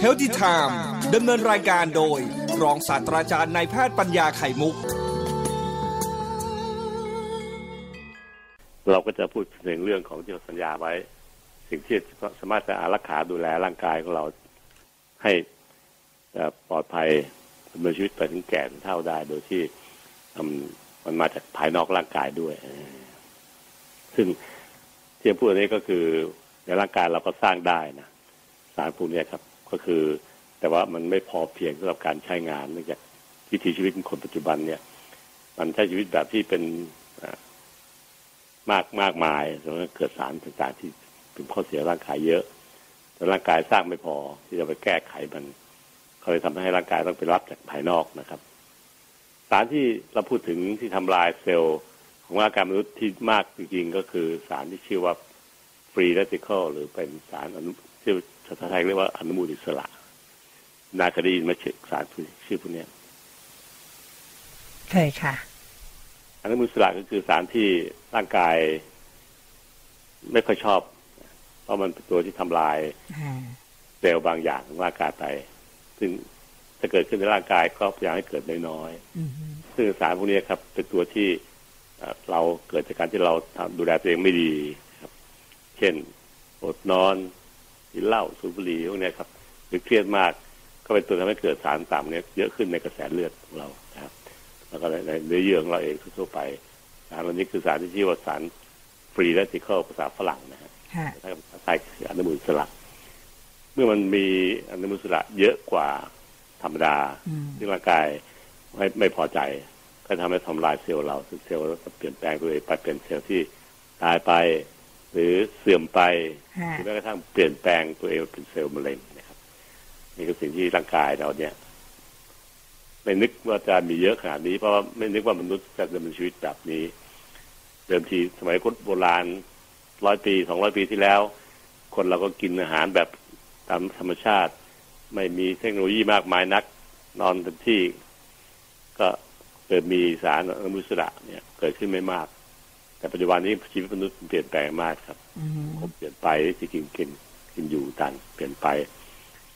เฮลติไทม์ดำเนินรายการโดย รองศาสตราจารย์นายแพทย์ปัญญาไข่มุก เราก็จะพูดถึงเรื่องของที่เราสัญญาไว้ สิ่งที่สามารถจะอารักขาดูแลร่างกายของเราให้ปลอดภัยดำเนินชีวิตไปถึงแก่เท่าได้โดยที่มันมาจากภายนอกร่างกายด้วย ซึ่งที่พูดนี้ก็คือในร่างกายเราก็สร้างได้นะสารพวกนี้ครับ ก็คือ แต่ว่ามันไม่พอเพียงสำหรับการใช้งานเนื่องจากวิถีชีวิตของคนปัจจุบันเนี่ย มันใช้ชีวิตแบบที่เป็นมากมากมายจนเกิดสารต่างๆที่เป็นข้อเสียร่างกายเยอะแต่ร่างกายสร้างไม่พอที่จะไปแก้ไขมันเขาเลยทำให้ร่างกายต้องไปรับจากภายนอกนะครับ สารที่เราพูดถึงที่ทำลายเซลล์ของร่างกายมนุษย์ที่มากจริงๆก็คือสารที่ชื่อว่าฟรีเรติคอลหรือเป็นสารอนุที่ ภาษาไทยเรียกว่าอนุมูลอิสระ นาคดีมาชื่อสารชื่อพวกนี้เคยค่ะ อนุมูลอิสระก็คือสารที่ร่างกาย ไม่ค่อยชอบ เพราะมันเป็นตัวที่ทำลายเซลล์บางอย่างของร่างกายไป ซึ่งถ้าเกิดขึ้นในร่างกายก็พยายามให้เกิดน้อยๆซึ่งสารพวกนี้ครับ เป็นตัวที่เราเกิดจากการที่เราทำดูแลตัวเองไม่ดีครับ เช่นอดนอน กินเหล้าสูบบุหรี่พวกนี้ครับหรือเครียดมากก็เป็นตัวทำให้เกิดสารต่ำเนี่ยเยอะขึ้นในกระแสเลือดของเราครับ แล้วก็ในเนื้อเยื่อของเราเองทั่วไปสารเหล่านี้คือสารที่ชื่อว่าสารฟรีแรติเคิลภาษาฝรั่งนะฮะภาษาไทยคืออนุมูลอิสระเมื่อมันมีอนุมูลอิสระเยอะกว่าธรรมดาที่ร่างกายไม่ไม่พอใจก็ทำให้ทำลายเซลล์เราเซลล์เราเปลี่ยนแปลงตัวเองไปเป็นเซลล์ที่ตายไป หรือเสื่อมไปหรือแม้กระทั่งเปลี่ยนแปลงตัวเองเป็นเซลล์มะเร็งนะครับนี่คือสิ่งที่ร่างกายเราเนี่ย ไม่นึกว่าจะมีเยอะขนาดนี้เพราะไม่นึกว่ามนุษย์จะดำเนินชีวิตแบบนี้ เดิมทีสมัยคนโบราณร้อยปีสองร้อยปีที่แล้ว คนเราก็กินอาหารแบบตามธรรมชาติ ไม่มีเทคโนโลยีมากมายนัก นอนเต็มที่ ก็เกิดมีสารอนุมูลอิสระเนี่ย เกิดขึ้นไม่มาก แต่ปัจจุบันนี้ชีวิตมนุษย์เปลี่ยนแปลงมากครับผมเปลี่ยนไปที่กินกินกินอยู่ตันเปลี่ยนไป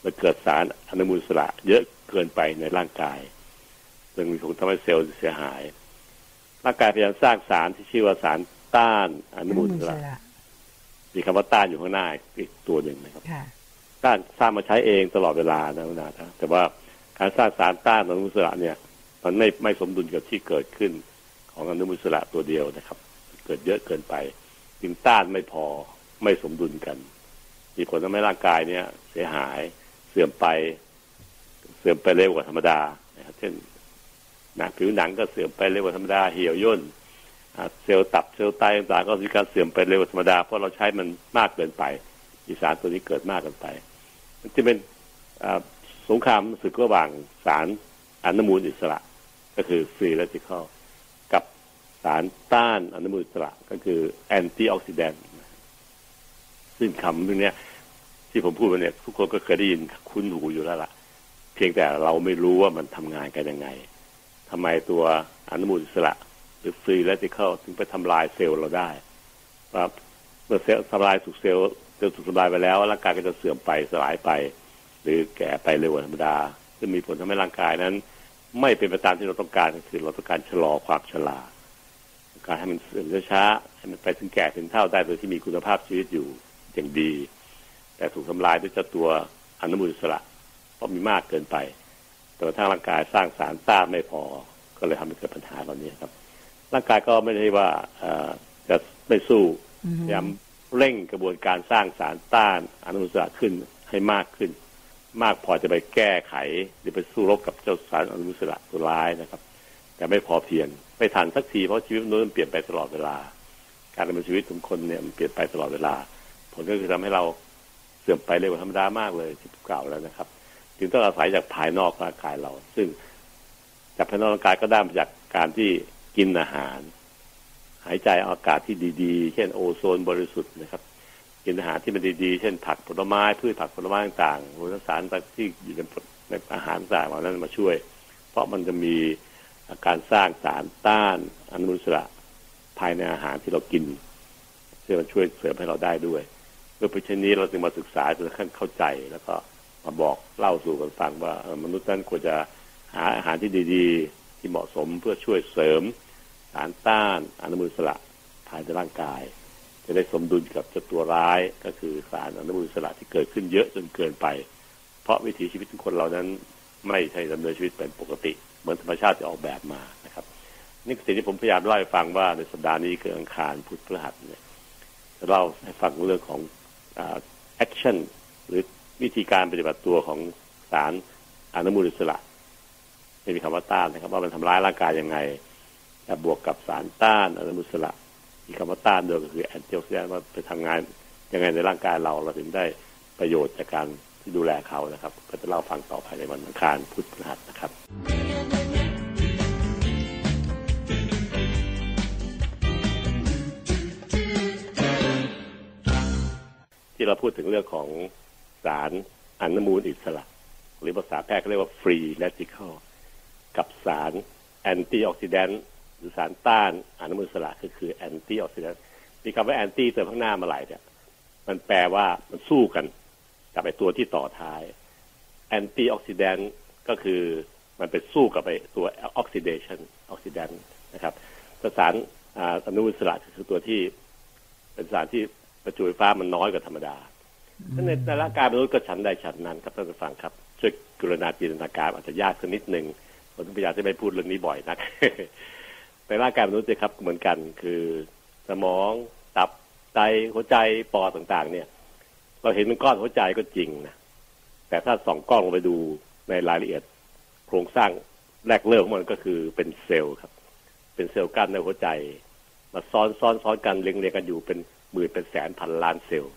แล้วเกิดสารอนุมูลอิสระเยอะเกินไปในร่างกายซึ่งมีผลทำให้เซลล์เสียหาย ร่างกายพยายามสร้างสารที่ชื่อว่าสารต้านอนุมูลอิสระมีคำว่าต้านอยู่ข้างหน้าอีกตัวหนึ่งนะครับต้านสร้างมาใช้เองตลอดเวลานะนะแต่ว่าการสร้างสารต้านอนุมูลอิสระเนี่ย มันไม่ไม่สมดุลกับที่เกิดขึ้นของอนุมูลอิสระตัวเดียวนะครับ เกิดเยอะเกินไป จึงต้านไม่พอไม่สมดุลกัน มีผลทำให้ร่างกายเนี่ย เสียหายเสื่อมไป เสื่อมไปเร็วกว่าธรรมดาเช่นหนังผิวหนังก็เสื่อมไปเร็วกว่าธรรมดาเหี่ยวย่นเซลล์ตับเซลล์ไตต่างๆก็มีการเสื่อมไปเร็วกว่าธรรมดาเพราะเราใช้มันมากเกินไปอีสารตัวนี้เกิดมากเกินไป มันจะเป็นสงครามศึกระหว่างสารอนุมูลอิสระ ก็คือฟรีเรติคอล สารต้านอนุมูลอิสระก็คือแอนตี้ออกซิแดนต์ซึ่งคำนี้เนี่ยที่ผมพูดมาเนี่ย ทุกคนก็เคยได้ยินคุ้นหูอยู่แล้วล่ะ เพียงแต่เราไม่รู้ว่ามันทำงานกันยังไงทำไมตัวอนุมูลอิสระ หรือฟรีเรติคอลถึงไปทำลายเซลล์เราได้ครับเมื่อเซลล์ทำลายถูกเซลล์เซลล์ถูกทำลายไปแล้วร่างกายก็จะเสื่อมไปสลายไป หรือแก่ไปเร็วธรรมดาซึ่งมีผลทำให้ร่างกายนั้น ไม่เป็นไปตามที่เราต้องการคือเราต้องการชะลอความชรา การให้มันเสื่อมช้าให้มันไปถึงแก่ถึงเท่าได้โดยที่มีคุณภาพชีวิตอยู่อย่างดี แต่ถูกทำลายด้วยเจ้าตัวอนุมูลอิสระเพราะมีมากเกินไป แต่ว่าทางร่างกายสร้างสารต้านไม่พอ ก็เลยทำให้เกิดปัญหาเหล่านี้ครับ ร่างกายก็ไม่ได้ว่าจะไม่สู้พยายามเร่งกระบวนการสร้างสารต้านอนุมูลอิสระขึ้นให้มากขึ้น มากพอจะไปแก้ไข หรือไปสู้รบกับเจ้าสารอนุมูลอิสระตัวร้ายนะครับ แต่ไม่พอเพียง ไม่ทันสักทีเพราะชีวิตมนุษย์มันเปลี่ยนไปตลอดเวลา การดำเนินชีวิตของคนเนี่ยมันเปลี่ยนไปตลอดเวลา ผลก็คือทำให้เราเสื่อมไปเร็วกว่าธรรมดามากเลยที่กล่าวแล้วนะครับ จึงต้องอาศัยจากภายนอกร่างกายเรา ซึ่งจากภายนอกร่างกายก็ได้มาจากการที่กินอาหาร หายใจอากาศที่ดีๆ เช่นโอโซนบริสุทธิ์นะครับกินอาหารที่มันดีๆ เช่นผักผลไม้พืชผักผลไม้ต่างๆรวมทั้งสารที่อยู่ในอาหารต่างๆเหล่านั้นมาช่วย เพราะมันจะมี การสร้างสารต้านอนุมูลอิสระภายในอาหารที่เรากินซึ่งมันช่วยเสริมให้เราได้ด้วยเพื่อเช่นนี้เราจึงมาศึกษาจนขั้นเข้าใจแล้วก็มาบอกเล่าสู่กันฟังว่ามนุษย์นั้นควรจะหาอาหารที่ดีๆ ที่เหมาะสมเพื่อช่วยเสริมสารต้านอนุมูลอิสระภายในร่างกาย จะได้สมดุลกับเจ้าตัวร้ายก็คือสารอนุมูลอิสระที่เกิดขึ้นเยอะจนเกินไป เพราะวิถีชีวิตของคนเรานั้นไม่ใช่ดำเนินชีวิตเป็นปกติ เหมือนธรรมชาติจะออกแบบมานะครับ นี่สิ่งที่ผมพยายามเล่าให้ฟังว่าในสัปดาห์นี้คืออังคารพุธพฤหัสเนี่ยจะเล่าให้ฟังเรื่องของ action หรือวิธีการปฏิบัติตัวของสารอนุมูลอิสระไม่มีคำว่าต้านนะครับ ว่ามันทำร้ายร่างกายยังไงแต่บวกกับสารต้านอนุมูลอิสระมีคำว่าต้านโดยก็คือ antioxidant ว่าไปทำงานยังไงในร่างกายเราเราถึงได้ประโยชน์จากการ ที่ดูแลเขานะครับ ก็จะเล่าฟังต่อภายในวันอังคารพุธพฤหัสนะครับ ที่เราพูดถึงเรื่องของสารอนุมูลอิสระ หรือภาษาแพทย์เขาเรียกว่าฟรีแรดิคอลกับสารแอนตี้ออกซิแดนต์หรือสารต้านอนุมูลอิสระก็คือ antioxidant มีคำว่า anti เติมข้างหน้ามาหลายเนี่ยมันแปลว่ามันสู้กัน กับไอตัวที่ต่อท้าย antioxidant ก็คือมันเป็นสู้กับไอตัว oxidation oxidant นะครับสารอนุมูลอิสระคือตัวที่ เป็นสารที่ประจุไฟฟ้ามันน้อยกว่าธรรมดาในในร่างกายมนุษย์ก็ฉันใดฉันนั้นครับท่านผู้ฟังครับ ช่วยกรุณาจินตนาการอาจจะยากสักนิดหนึ่งผมพยายามจะไม่พูดเรื่องนี้บ่อยนักในร่างกายมนุษย์นะครับเหมือนกันคือ สมองตับไตหัวใจปอดต่าง ๆ เนี่ย เราเห็นเป็นก้อนหัวใจก็จริงนะแต่ถ้าส่องกล้องลงไปดูในรายละเอียด โครงสร้างแรกเริ่มของมันก็คือเป็นเซลล์ครับ เป็นเซลล์กั้นในหัวใจ มาซ้อนซ้อนซ้อนกันเรียงเรียงกันอยู่เป็นหมื่นเป็นแสนพันล้านเซลล์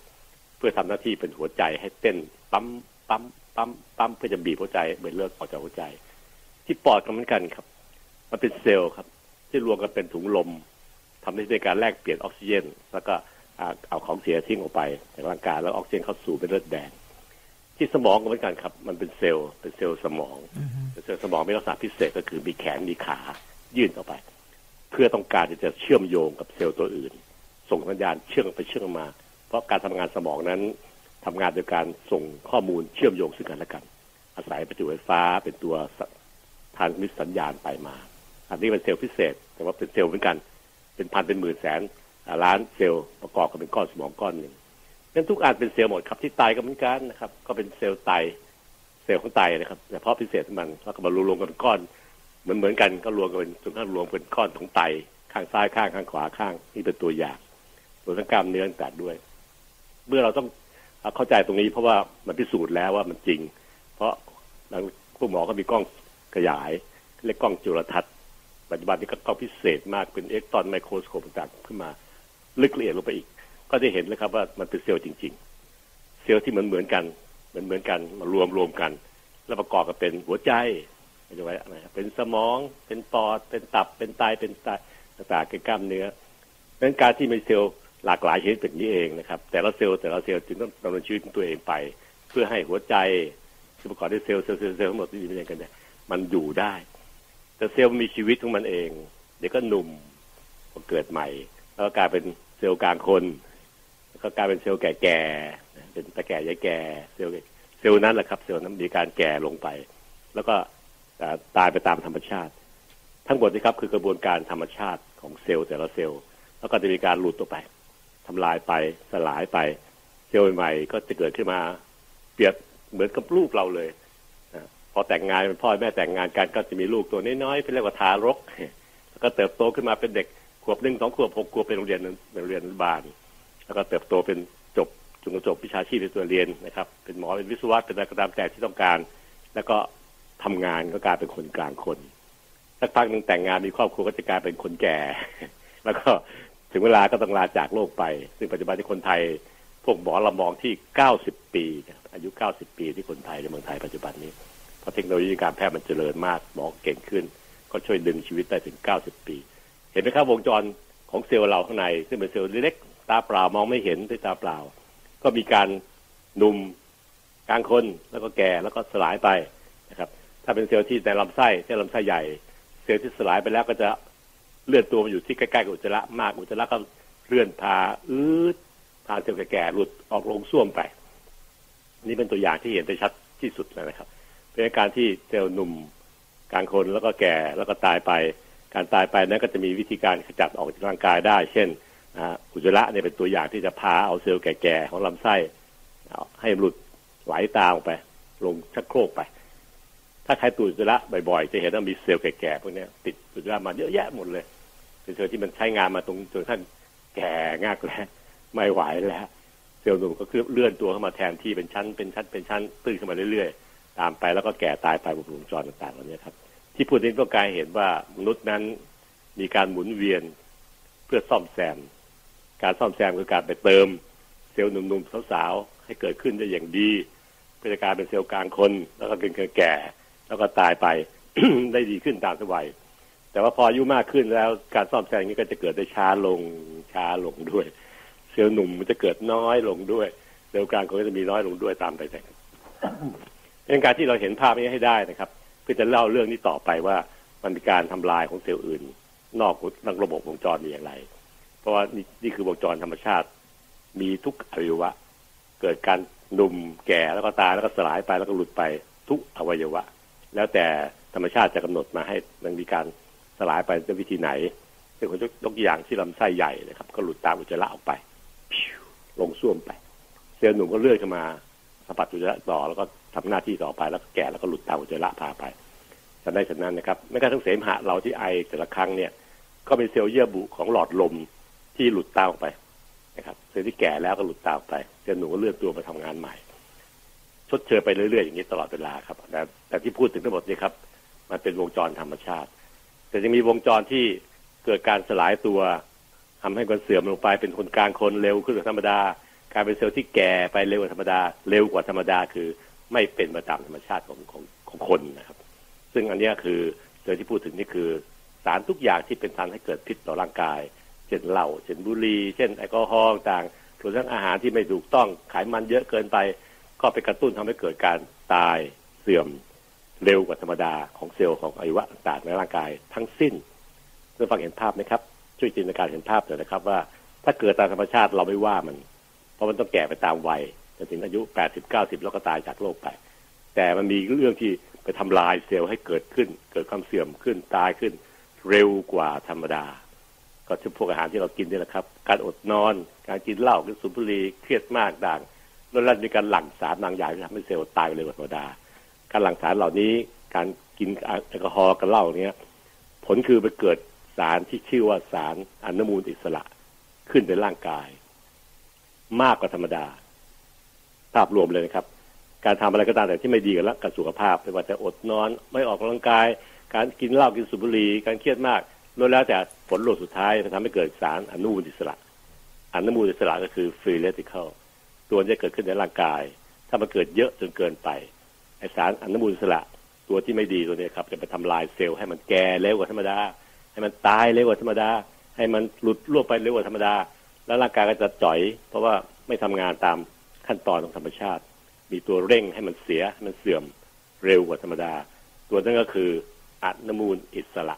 เพื่อทำหน้าที่เป็นหัวใจให้เต้นปั๊มปั๊มปั๊มปั๊มเพื่อจะบีบหัวใจเป็นเลือดออกจากหัวใจ ที่ปอดก็เหมือนกันครับ มันเป็นเซลล์ครับ ที่รวมกันเป็นถุงลมทำให้ในการแลกเปลี่ยนออกซิเจน แล้วก็ เอาของเสียทิ้งออกไปจากร่างกายแล้วออกซิเจนเข้าสู่เป็นเลือดแดง ที่สมองก็เหมือนกันครับ มันเป็นเซลล์เป็นเซลล์สมองเซลล์สมองมีลักษณะพิเศษก็คือมีแขนมีขายื่นออกไป เพื่อต้องการที่จะเชื่อมโยงกับเซลล์ตัวอื่น ส่งสัญญาณเชื่อมไปเชื่อมมา เพราะการทำงานสมองนั้นทำงานโดยการส่งข้อมูลเชื่อมโยงซึ่งกันและกัน อาศัยประจุไฟฟ้าเป็นตัว transmit สัญญาณไปมา อันนี้เป็นเซลล์พิเศษ แต่ว่าเป็นเซลล์เหมือนกัน เป็นพันเป็นหมื่นแสน ล้านเซลล์ประกอบกันเป็นก้อนสมองก้อนหนึ่งนั้นทุกอันเป็นเซลล์หมดครับที่ไตก็เหมือนกันนะครับ ก็เป็นเซลล์ไตเซลล์ของไตนะครับแต่เพราะพิเศษมันแล้วก็มารวมกันเป็นก้อนเหมือนเหมือนกันก็รวมกันเป็นจนกระทั่งรวมเป็นก้อนของไตข้างซ้ายข้างข้างขวาข้างนี่เป็นตัวอย่างตัวทั้งกล้ามเนื้อต่างด้วย เมื่อเราต้องเข้าใจตรงนี้เพราะว่ามันพิสูจน์แล้วว่ามันจริง เพราะผู้หมอก็มีกล้องขยายเรียกกล้องจุลทรรศน์ปัจจุบันนี้ก็กล้องพิเศษมากเป็นเอ็กตอนไมโครสโคปต่างๆขึ้นมา ลึกละเอียดลงไปอีก ก็จะเห็นเลยครับว่ามันเป็นเซลล์จริง ๆ เซลล์ที่เหมือนเหมือนกันเหมือนเหมือนกันมารวมรวมกัน แล้วประกอบกันเป็นหัวใจไม่ใช่อะไรเป็นสมองเป็นปอดเป็นตับเป็นไตเป็นไตต่างๆเป็นกล้ามเนื้อดังนั้นการที่มีเซลล์หลากหลายชนิดแบบนี้เองนะครับ แต่ละเซลล์แต่ละเซลล์จึงต้องดำเนินชีวิตของตัวเองไป เพื่อให้หัวใจที่ประกอบด้วยเซลล์เซลล์เซลล์ทั้งหมดที่มีกันเนี่ยมันอยู่ได้ แต่เซลล์มีชีวิตของมันเอง เดี๋ยวก็หนุ่มก็เกิดใหม่ แล้วก็กลายเป็น เซลล์กลางคนก็กลายเป็นเซลล์แก่ๆเป็นตาแก่ยายแก่เซลล์เซลล์นั้นแหละครับ เซลล์นั้นมีการแก่ลงไป แล้วก็ตายไปตามธรรมชาติ ทั้งหมดนี้ครับคือกระบวนการธรรมชาติของเซลล์แต่ละเซลล์ แล้วก็จะมีการหลุดตัวไปทำลายไปสลายไป เซลล์ใหม่ก็จะเกิดขึ้นมา เปรียบเหมือนกับลูกเราเลยพอแต่งงานเป็นพ่อแม่แต่งงานกันก็จะมีลูกตัวน้อยๆเป็นเรียกว่าทารก แล้วก็เติบโตขึ้นมาเป็นเด็ก ขวบหนึ่งสองขวบหกขวบเป็นโรงเรียนเป็นโรงเรียนอนุบาล แล้วก็เติบโตเป็นจบจนจบวิชาชีพในตัวเรียนนะครับ เป็นหมอเป็นวิศวะเป็นอะไรก็ตามแต่ที่ต้องการ แล้วก็ทำงานก็กลายเป็นคนกลางคนสักพักหนึ่งแต่งงานมีครอบครัวก็จะกลายเป็นคนแก่ แล้วก็ถึงเวลาก็ต้องลาจากโลกไป ซึ่งปัจจุบันที่คนไทย พวกหมอเรามองที่เก้าสิบปี อายุเก้าสิบปีที่คนไทยในเมืองไทยปัจจุบันนี้ เพราะเทคโนโลยีการแพทย์มันเจริญมาก หมอเก่งขึ้น ก็ช่วยดึงชีวิตได้ถึงเก้าสิบปี เห็นไหมครับวงจรของเซลล์เราข้างในซึ่งเป็นเซลล์เล็กตาเปล่ามองไม่เห็นด้วยตาเปล่า ก็มีการหนุ่มกลางคนแล้วก็แก่แล้วก็สลายไปนะครับ ถ้าเป็นเซลล์ที่ในลำไส้เซลล์ลำไส้ใหญ่ เซลล์ที่สลายไปแล้วก็จะเลื่อนตัวมาอยู่ที่ใกล้ๆกับอุจจาระมากอุจจาระก็เลื่อนพาอืดพาเซลล์แก่ๆหลุดออกลงส้วมไป นี่เป็นตัวอย่างที่เห็นได้ชัดที่สุดเลยนะครับ เป็นการที่เซลล์หนุ่มกลางคนแล้วก็แก่แล้วก็ตายไป การตายไปนั้นก็จะมีวิธีการขจัดออกจากร่างกายได้ เช่นอุจจาระเนี่ยเป็นตัวอย่างที่จะพาเอาเซลล์แก่ๆของลำไส้ให้หลุดไหลตามออกไป ลงชักโครกไป ถ้าใครตูดอุจจาระบ่อยๆ จะเห็นว่ามีเซลล์แก่ๆพวกนี้ติดอุจจาระมาเยอะแยะหมดเลยเป็นเซลล์ที่มันใช้งานมาตรงจนท่านแก่งากแล้วไม่ไหวแล้ว เซลล์หนุ่มก็คือเลื่อนตัวเข้ามาแทนที่เป็นชั้นเป็นชั้นเป็นชั้นตื้นขึ้นมาเรื่อยๆ ตามไปแล้วก็แก่ตายไปบนวงจรต่างๆเหล่านี้ครับ ที่พูดนี้ต้องการเห็นว่ามนุษย์นั้นมีการหมุนเวียนเพื่อซ่อมแซม การซ่อมแซมคือการไปเติม เซลล์หนุ่มๆสาวๆให้เกิดขึ้นได้อย่างดีเพื่อการเป็นเซลล์กลางคน แล้วก็เป็นแก่ แล้วก็ตายไปได้ดีขึ้นตามสวัยแต่ว่าพออายุมากขึ้นแล้วการซ่อมแซมนี้ก็จะเกิดได้ช้าลงช้าลงด้วย เซลล์หนุ่มมันจะเกิดน้อยลงด้วยเซลล์กลางคนก็จะมีน้อยลงด้วยตามไปแต่เป็นการที่เราเห็นภาพนี้ให้ได้นะครับ พื่อจะเล่าเรื่องนี้ต่อไปว่ามันมีการทำลายของเซลล์อื่น นอกนักระบบวงจรมีอย่างไร เพราะว่านี่นี่คือวงจรธรรมชาติ มีทุกอวัยวะ เกิดการหนุ่มแก่แล้วก็ตายแล้วก็สลายไปแล้วก็หลุดไปทุกอวัยวะ แล้วแต่ธรรมชาติจะกำหนดมาให้มันมีการสลายไปด้วยวิธีไหนเป็นคนยกตัวอย่างที่ลำไส้ใหญ่นะครับ ก็หลุดตามอุจจาระออกไป ลงส้วมไป เซลล์หนุ่มก็เลื่อนขึ้นมา สะบัดอุจจาระต่อแล้วก็ทำหน้าที่ต่อไปแล้วก็แก่แล้วก็หลุดตามอุจจาระพาไปจะได้ฉะนั้นนะครับไม่กระทั่งเสมหะเราที่ไอแต่ละครั้งเนี่ย ก็เป็นเซลล์เยื่อบุของหลอดลมที่หลุดตามออกไปนะครับเซลล์ที่แก่แล้วก็หลุดตามไปเซลล์หนุ่มก็เลื่อนตัวมาทำงานใหม่ ชดเชยไปเรื่อยๆอย่างนี้ตลอดเวลาครับแต่แต่ที่พูดถึงทั้งหมดนี้ครับ มันเป็นวงจรธรรมชาติ แต่จะมีวงจรที่เกิดการสลายตัวทำให้คนเสื่อมลงไปเป็นคนกลางคนเร็วขึ้นกว่าธรรมดา การเป็นเซลล์ที่แก่ไปเร็วกว่าธรรมดา เร็วกว่าธรรมดาคือไม่เป็นไปตามธรรมชาติของของของคนนะครับ ซึ่งอันนี้คือเซลล์ที่พูดถึงนี่คือ สารทุกอย่างที่เป็นสารให้เกิดพิษต่อร่างกาย เช่นเหล้าเช่นบุหรี่เช่นแอลกอฮอล์ต่างรวมทั้งอาหารที่ไม่ถูกต้องไขมันเยอะเกินไป ก็ไปกระตุ้นทำให้เกิดการตายเสื่อมเร็วกว่าธรรมดาของเซลล์ของอวัยวะต่างๆในร่างกายทั้งสิ้นเพื่อฟังเห็นภาพไหมครับ ช่วยจินตนาการเห็นภาพหน่อยนะครับว่าถ้าเกิดตามธรรมชาติเราไม่ว่ามัน เพราะมันต้องแก่ไปตามวัยจนถึงอายุแปดสิบเก้าสิบแล้วก็ตายจากโลกไป แต่มันมีเรื่องที่ไปทำลายเซลล์ให้เกิดขึ้น เกิดความเสื่อมขึ้นตายขึ้น เร็วกว่าธรรมดา ก็เช่นพวกอาหารที่เรากินนี่แหละครับ การอดนอน การกินเหล้ากินสุบุหรี่เครียดมากต่างล้วนแล้วมีการหลั่งสารบางอย่างที่ทำให้เซลล์ตายเร็วกว่าธรรมดา การหลั่งสารเหล่านี้ การกินแอลกอฮอล์กับเหล้าเนี้ยผลคือไปเกิดสารที่ชื่อว่าสารอนุมูลอิสระขึ้นในร่างกาย มากกว่าธรรมดา ภาพรวมเลยนะครับ การทำอะไรก็ตามแต่ที่ไม่ดีกับกับสุขภาพไม่ว่าจะอดนอน ไม่ออกกำลังกาย การกินเหล้ากินสุบุหรี่การเครียดมากล้วนแล้วแต่ผลโลดสุดท้ายจะทำให้เกิดสารอนุมูลอิสระอนุมูลอิสระก็คือฟรีเรติคอลตัวจะเกิดขึ้นในร่างกาย ถ้ามันเกิดเยอะจนเกินไปไอสารอนุมูลอิสระตัวที่ไม่ดีตัวนี้ครับจะไปทำลายเซลล์ให้มันแก่เร็วกว่าธรรมดา ให้มันตายเร็วกว่าธรรมดา ให้มันหลุดล่วงไปเร็วกว่าธรรมดา แล้วร่างกายก็จะจ่อย เพราะว่าไม่ทำงานตามขั้นตอนของธรรมชาติ มีตัวเร่งให้มันเสียให้มันเสื่อมเร็วกว่าธรรมดา ตัวนั้นก็คืออนุมูลอิสระ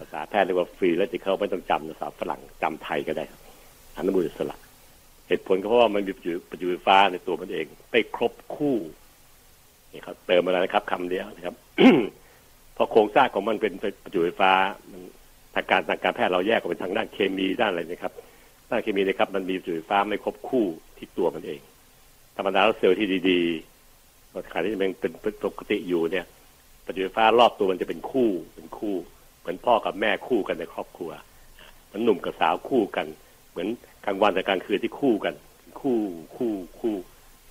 ภาษาแพทย์เรียกว่าฟรีแล้วจะเข้าไม่ต้องจำภาษาฝรั่งจำไทยก็ได้ครับอนุมูลอิสระ เหตุผลก็เพราะว่ามันมีประจุไฟฟ้าในตัวมันเองไปครบคู่นี่ครับเติมมาแล้วนะครับคำเดียวนะครับพอโครงสร้างของมันเป็นประจุไฟฟ้ามันทางการทางการแพทย์เราแยกออกเป็นทางด้านเคมีด้านอะไรนะครับ ด้านเคมีนะครับ มันมีประจุไฟฟ้าไม่ครบคู่ที่ตัวมันเอง ธรรมดาแล้วเซลล์ที่ดีๆขณะที่มันเป็นปกติอยู่เนี่ยประจุไฟฟ้ารอบตัวมันจะเป็นคู่เป็นคู่ เหมือนพ่อกับแม่คู่กันในครอบครัวหมือนหนุ่มกับสาวคู่กัน เหมือนกลางวันกับกลางคืนที่คู่กัน คู่คู่คู่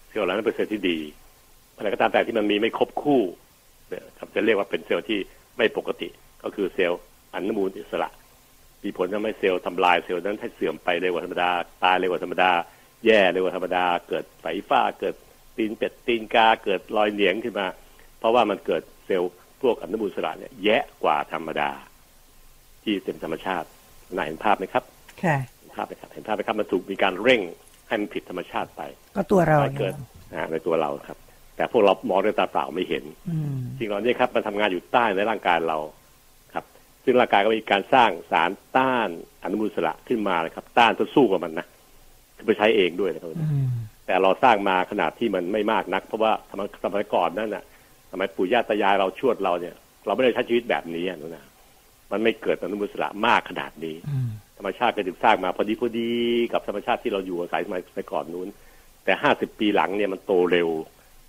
เซลล์เหล่านั้นเป็นเซลล์ที่ดีอะไรก็ตามแต่ที่มันมีไม่ครบคู่ครับจะเรียกว่าเป็นเซลล์ที่ไม่ปกติ ก็คือเซลล์อนุมูลอิสระ มีผลทำให้เซลล์ทำลายเซลล์นั้นให้เสื่อมไปเร็วกว่าธรรมดาตายเร็วกว่าธรรมดา แย่เร็วกว่าธรรมดา เกิดไฟฟ้าเกิดตีนเป็ดตีนกาเกิดรอยเหนียงขึ้นมา เพราะว่ามันเกิดเซลล์พวกอนุมูลอิสระเนี่ยแย่กว่าธรรมดา ที่เป็นธรรมชาติน่าเห็นภาพไหมครับค่ะเห็นภาพไหมครับเห็นภาพไหมครับมันถูกมีการเร่งให้มันผิดธรรมชาติไป ก็ตัวเราเกิดในตัวเราครับ แต่พวกเรามองด้วยตาเปล่าไม่เห็นจริงๆเหล่านี้ครับมันทำงานอยู่ใต้ในร่างกายเราครับ ซึ่งร่างกายก็มีการสร้างสารต้านอนุมูลอิสระขึ้นมาเลยครับ ต้านเพื่อสู้กับมันนะคือไปใช้เองด้วยนะครับแต่เราสร้างมาขนาดที่มันไม่มากนัก เพราะว่าสมัยสมัยก่อนนั่นน่ะสมัยปู่ย่าตายายเราชวดเราเนี่ย เราไม่ได้ใช้ชีวิตแบบนี้นะมันไม่เกิดอนุมูลอิสระมากขนาดนี้ธรรมชาติก็ถึงสร้างมาพอดีพอดีกับธรรมชาติที่เราอยู่อาศัยสมัยสมัยก่อนนู้น แต่ห้าสิบปีหลังเนี่ยมันโตเร็ว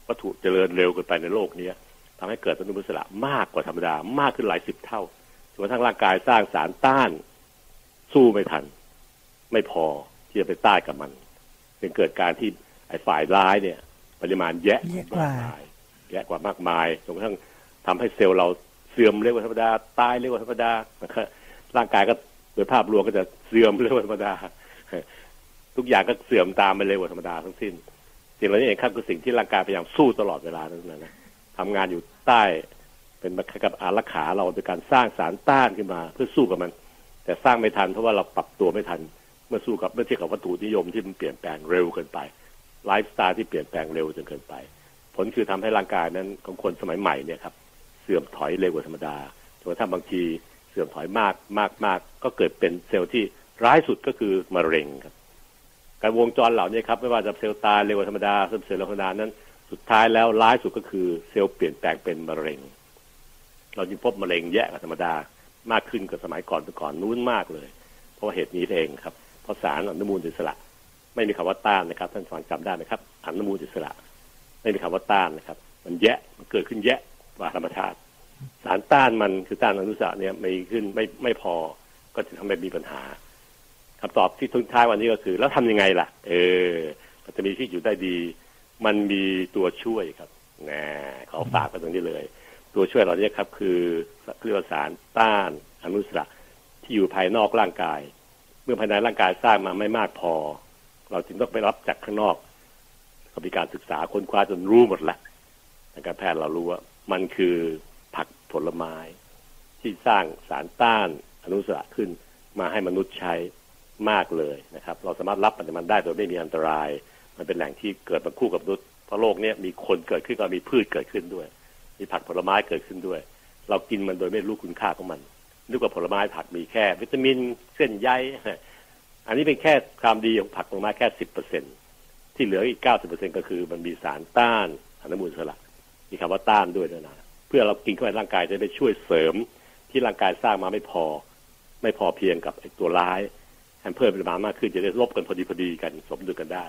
วัตถุเจริญเร็วเกินไปในโลกนี้ทำให้เกิดอนุมูลอิสระมากกว่าธรรมดามากขึ้นหลายสิบเท่า จนกระทั่งร่างกายสร้างสารต้าน สู้ไม่ทัน ไม่พอที่จะไปต้านกับมันจึงเกิดการที่ไอ้ฝ่ายร้ายเนี่ย ปริมาณแยะแยะกว่ามายแยะกว่ามากมายจนกระทั่งทำให้เซลล์เราเสื่อมเร็วกว่าธรรมดาตายเร็วกว่าธรรมดานะครับร่างกายก็โดยภาพรวมก็จะเสื่อมเร็วกว่าธรรมดาทุกอย่างก็เสื่อมตามไปเร็วกว่าธรรมดาทั้งสิ้นสิ่งเหล่านี้เองครับคือสิ่งที่ร่างกายพยายามสู้ตลอดเวลานั่นนะทำงานอยู่ใต้ เป็นกับอารักขาเราโดยการสร้างสารต้านขึ้นมา เพื่อสู้กับมัน แต่สร้างไม่ทันเพราะว่าเราปรับตัวไม่ทัน เมื่อสู้กับเมื่อเทียบกับวัตถุนิยมที่มันเปลี่ยนแปลงเร็วเกินไปไลฟ์สไตล์ที่เปลี่ยนแปลงเร็วจนเกินไป ผลคือทำให้ร่างกายนั้นของคนสมัยใหม่เนี่ยครับเสื่อมถอยเร็วกว่าธรรมดาจนกระทั่งบางทีเสื่อมถอยมากมากมากก็เกิดเป็นเซลล์ที่ร้ายสุดก็คือมะเร็งครับ การวงจรเหล่านี้ครับไม่ว่าจะเซลล์ตายเร็วกว่าธรรมดาเซลล์เซลล์ธรรมดานั้น สุดท้ายแล้วร้ายสุดก็คือเซลล์เปลี่ยนแปลงเป็นมะเร็ง เราจึงพบมะเร็งแย่กว่าธรรมดามากขึ้นกว่าสมัยก่อนแต่ก่อนนู้นมากเลย เพราะเหตุนี้เองครับ เพราะสารอนุมูลอิสระ ไม่มีคำว่าต้านนะครับ ท่านฟังจำได้ไหมครับอนุมูลอิสระ ไม่มีคำว่าต้านนะครับ มันแยะมันเกิดขึ้นแยะกว่าธรรมชาติ สารต้านมันคือต้านอนุสระเนี่ยไม่ขึ้นไม่ไม่พอก็จะทำให้มีปัญหาคำตอบที่ทุนท้ายวันนี้ก็คือ แล้วทำยังไงล่ะ เออมันจะมีที่อยู่ได้ดี มันมีตัวช่วยครับนะขอฝากไปตรงนี้เลย ตัวช่วยเราเนี่ยครับคือเรียกว่าสารต้านอนุมูลอิสระที่อยู่ภายนอกร่างกาย เมื่อภายในร่างกายสร้างมาไม่มากพอ เราจึงต้องไปรับจากข้างนอกก็มีการศึกษาค้นคว้าจนรู้หมดแล้วทางการแพทย์เรารู้ว่า มันคือผักผลไม้ ที่สร้างสารต้านอนุมูลอิสระขึ้นมาให้มนุษย์ใช้มากเลยนะครับ เราสามารถรับมันได้โดยไม่มีอันตราย มันเป็นแหล่งที่เกิดมาคู่กับมนุษย์เพราะโลกนี้มีคนเกิดขึ้นก็มีพืชเกิดขึ้นด้วย มีผักผลไม้เกิดขึ้นด้วย เรากินมันโดยไม่รู้คุณค่าของมันนึกว่าผลไม้ผักมีแค่ วิตามินเส้นใยอันนี้เป็นแค่ความดีของผักผลไม้แค่สิบเปอร์เซ็นที่เหลืออีกเก้าสิบเปอร์เซ็นก็คือมันมีสารต้านอนุมูลอิสระมีคำว่าต้านด้วยนะเพื่อเรากินเข้าไปร่างกายจะได้ช่วยเสริม ที่ร่างกายสร้างมาไม่พอ ไม่พอเพียงกับไอ้ตัวร้ายให้เพิ่มปริมาณมากขึ้นจะได้ลบกันพอดีพอดีกันสมดุลกันได้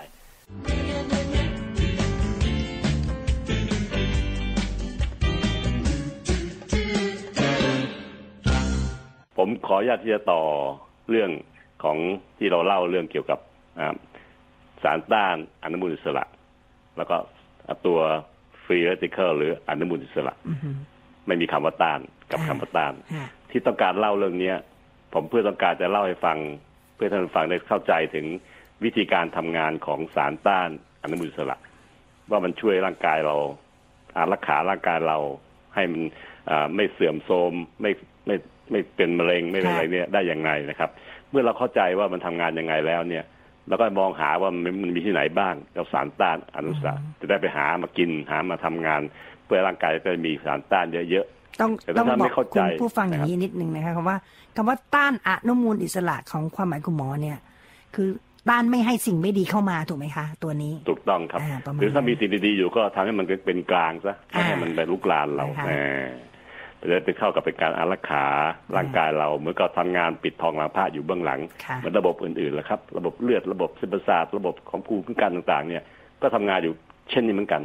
ผมขออนุญาตที่จะต่อเรื่องของที่เราเล่าเรื่องเกี่ยวกับสารต้านอนุมูลอิสระ แล้วก็ตัวฟรีเรติเคิลหรืออนุมูลอิสระไม่มีคำว่าต้านกับคำว่าต้าน ที่ต้องการเล่าเรื่องเนี้ยผมเพื่อต้องการจะเล่าให้ฟัง เพื่อท่านฟังได้เข้าใจถึงวิธีการทำงานของสารต้านอนุมูลอิสระ ว่ามันช่วยร่างกายเราอารักขาร่างกายเราให้มันไม่เสื่อมโทรมไม่ไม่ ไม่เป็นมะเร็งไม่เป็นอะไรเนี่ยได้อย่างไงนะครับ เมื่อเราเข้าใจว่ามันทำงานยังไงแล้วเนี่ยเราก็มองหาว่ามันมีที่ไหนบ้างเราสารต้านอนุสาจะได้ไปหามากินหามาทำงาน เพื่อร่างกายจะมีสารต้านเยอะๆต้องต้องบอกคุณผู้ฟังอย่างนี้นิดนึงนะคะคำว่าคำว่าต้านอนุมูลอิสระของความหมายคุณหมอเนี่ย คือต้านไม่ให้สิ่งไม่ดีเข้ามาถูกไหมคะ ตัวนี้ ถูกต้องครับหรือถ้ามีสิ่งดีๆอยู่ก็ทำให้มันเป็นกลางซะไม่ให้มันไปลุกลานเรา จะไปเข้ากับเป็นการอารักขาร่างกายเราเหมือนกับทำงานปิดทองหลังผ้าอยู่เบื้องหลังเหมือนระบบอื่นๆแหละครับ ระบบเลือดระบบเส้นประสาทระบบของภูมิคุ้มกันต่างๆ เนี่ย ก็ทำงานอยู่เช่นนี้เหมือนกัน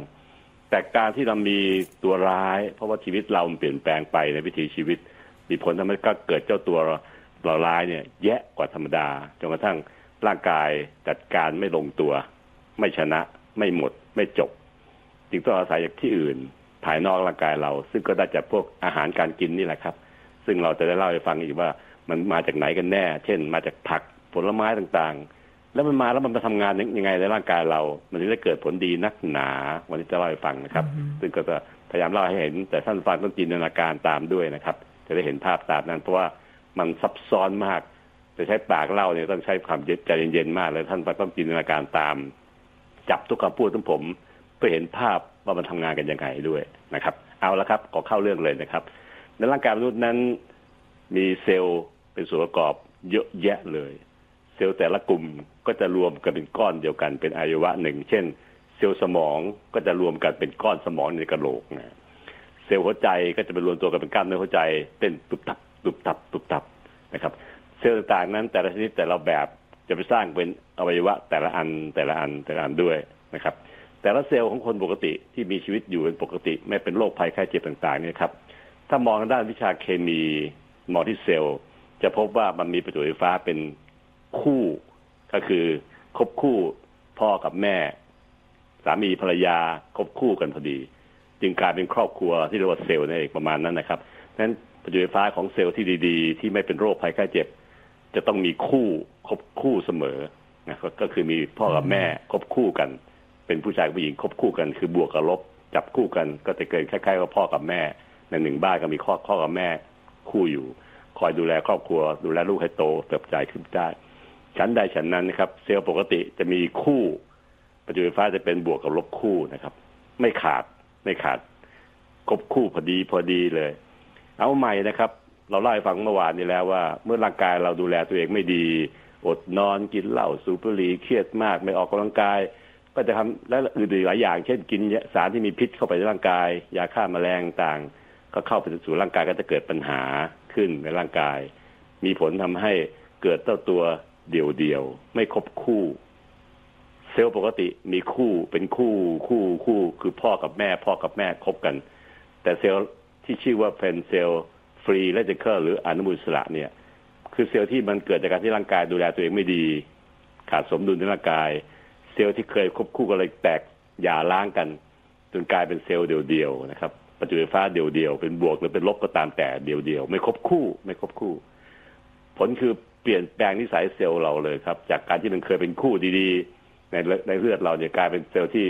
แต่การที่เรามีตัวร้าย เพราะว่าชีวิตเราเปลี่ยนแปลงไปในวิถีชีวิต มีผลทำให้ก็เกิดเจ้าตัวเราร้ายเนี่ย แย่กว่าธรรมดาจนกระทั่งร่างกายจัดการไม่ลงตัว ไม่ชนะ ไม่หมด ไม่จบ จึงต้องอาศัยจากที่อื่น ภายนอกร่างกายเรา ซึ่งก็ได้จากพวกอาหารการกินนี่แหละครับ ซึ่งเราจะได้เล่าให้ฟังอีกว่ามันมาจากไหนกันแน่ เช่น มาจากผักผลไม้ต่างๆ แล้วมันมาแล้วมันมาทำงานยังไงในร่างกายเรา มันจะได้เกิดผลดีนักหนา วันนี้จะเล่าให้ฟังนะครับ ซึ่งก็จะพยายามเล่าให้เห็น แต่ท่านฟังต้องจินตนาการตามด้วยนะครับ จะได้เห็นภาพตามนั้น เพราะว่ามันซับซ้อนมาก จะใช้ปากเล่าเนี่ยต้องใช้ความใจเย็นๆมากเลยท่านต้องจินตนาการตาม จับทุกคำพูดของผมเพื่อเห็นภาพ ว่ามันทำงานกันยังไงด้วยนะครับ เอาละครับก็เข้าเรื่องเลยนะครับ ในร่างกายมนุษย์นั้นมีเซลล์เป็นส่วนประกอบเยอะแยะเลย เซลล์แต่ละกลุ่มก็จะรวมกันเป็นก้อนเดียวกันเป็นอวัยวะหนึ่ง เช่น เซลล์สมองก็จะรวมกันเป็นก้อนสมองในกระโหลกนะเซลล์หัวใจก็จะไปรวมตัวกันเป็นกล้ามเนื้อหัวใจเต้นตุบตับตุบตับตุบตับนะครับ เซลล์ต่างๆนั้นแต่ละชนิดแต่ละแบบจะไปสร้างเป็นอวัยวะแต่ละอันแต่ละอันแต่ละอันด้วยนะครับ แต่ละเซลล์ของคนปกติที่มีชีวิตอยู่เป็นปกติ ไม่เป็นโรคภัยไข้เจ็บต่างๆเนี่ยครับถ้ามองทางด้านวิชาเคมีมองที่เซลล์ จะพบว่ามันมีประจุไฟฟ้าเป็นคู่ก็คือคบคู่พ่อกับแม่ สามีภรรยาคบคู่กันพอดี จึงกลายเป็นครอบครัวที่เรียกว่าเซลล์นั่นเองประมาณนั้นนะครับนั้นประจุไฟฟ้าของเซลล์ที่ดีๆ ที่ไม่เป็นโรคภัยไข้เจ็บ จะต้องมีคู่คบคู่เสมอนะก็คือมีพ่อกับแม่คบคู่กัน เป็นผู้ชายผู้หญิงคบคู่กัน คือบวกกับลบจับคู่กัน ก็จะเกิดคล้ายๆกับพ่อกับแม่ ในหนึ่งบ้านก็มีข้อข้อกับแม่คู่อยู่ คอยดูแลครอบครัว ดูแลลูกให้โตเติบใหญ่ขึ้นได้ชั้นใดชั้นนั้นนะครับ เซลล์ปกติจะมีคู่ประจุไฟฟ้าจะเป็นบวกกับลบคู่นะครับ ไม่ขาดไม่ขาดครบคู่พอดีพอดีเลย เอาใหม่นะครับ เราเล่าให้ฟังเมื่อวานนี้แล้วว่า เมื่อร่างกายเราดูแลตัวเองไม่ดี อดนอนกินเหล้าสูบบุหรี่เครียดมาก ไม่ออกกำลังกาย ก็จะทำและอื่นๆหลายอย่าง เช่นกินสารที่มีพิษเข้าไปในร่างกาย ยาฆ่ามาแมลงต่างก็เข้าไปสู่ร่างกายก็จะเกิดปัญหาขึ้นในร่างกาย มีผลทำให้เกิดเจ้าตัวเดี่ยวเดียวไม่ครบคู่ เซลล์ปกติมีคู่เป็นคู่คู่คู่คือพ่อกับแม่ พ่อกับแม่ครบกัน แต่เซลล์ที่ชื่อว่าเป็นเซลล์ free radical หรืออนุมูลอิสระเนี่ย คือเซลล์ที่มันเกิดจากการที่ร่างกายดูแลตัวเองไม่ดี ขาดสมดุลในร่างกาย เซลล์ที่เคยครบคู่กันเลยแตกหย่าร้างกัน จนกลายเป็นเซลล์เดียวๆนะครับประจุไฟฟ้าเดียวๆเป็นบวกหรือเป็นลบก็ตามแต่เดียวๆไม่ครบคู่ไม่ครบคู่ ผลคือเปลี่ยนแปลงนิสัยเซลล์เราเลยครับ จากการที่มันเคยเป็นคู่ดีๆ ในในเลือดเราเนี่ยกลายเป็นเซลล์ที่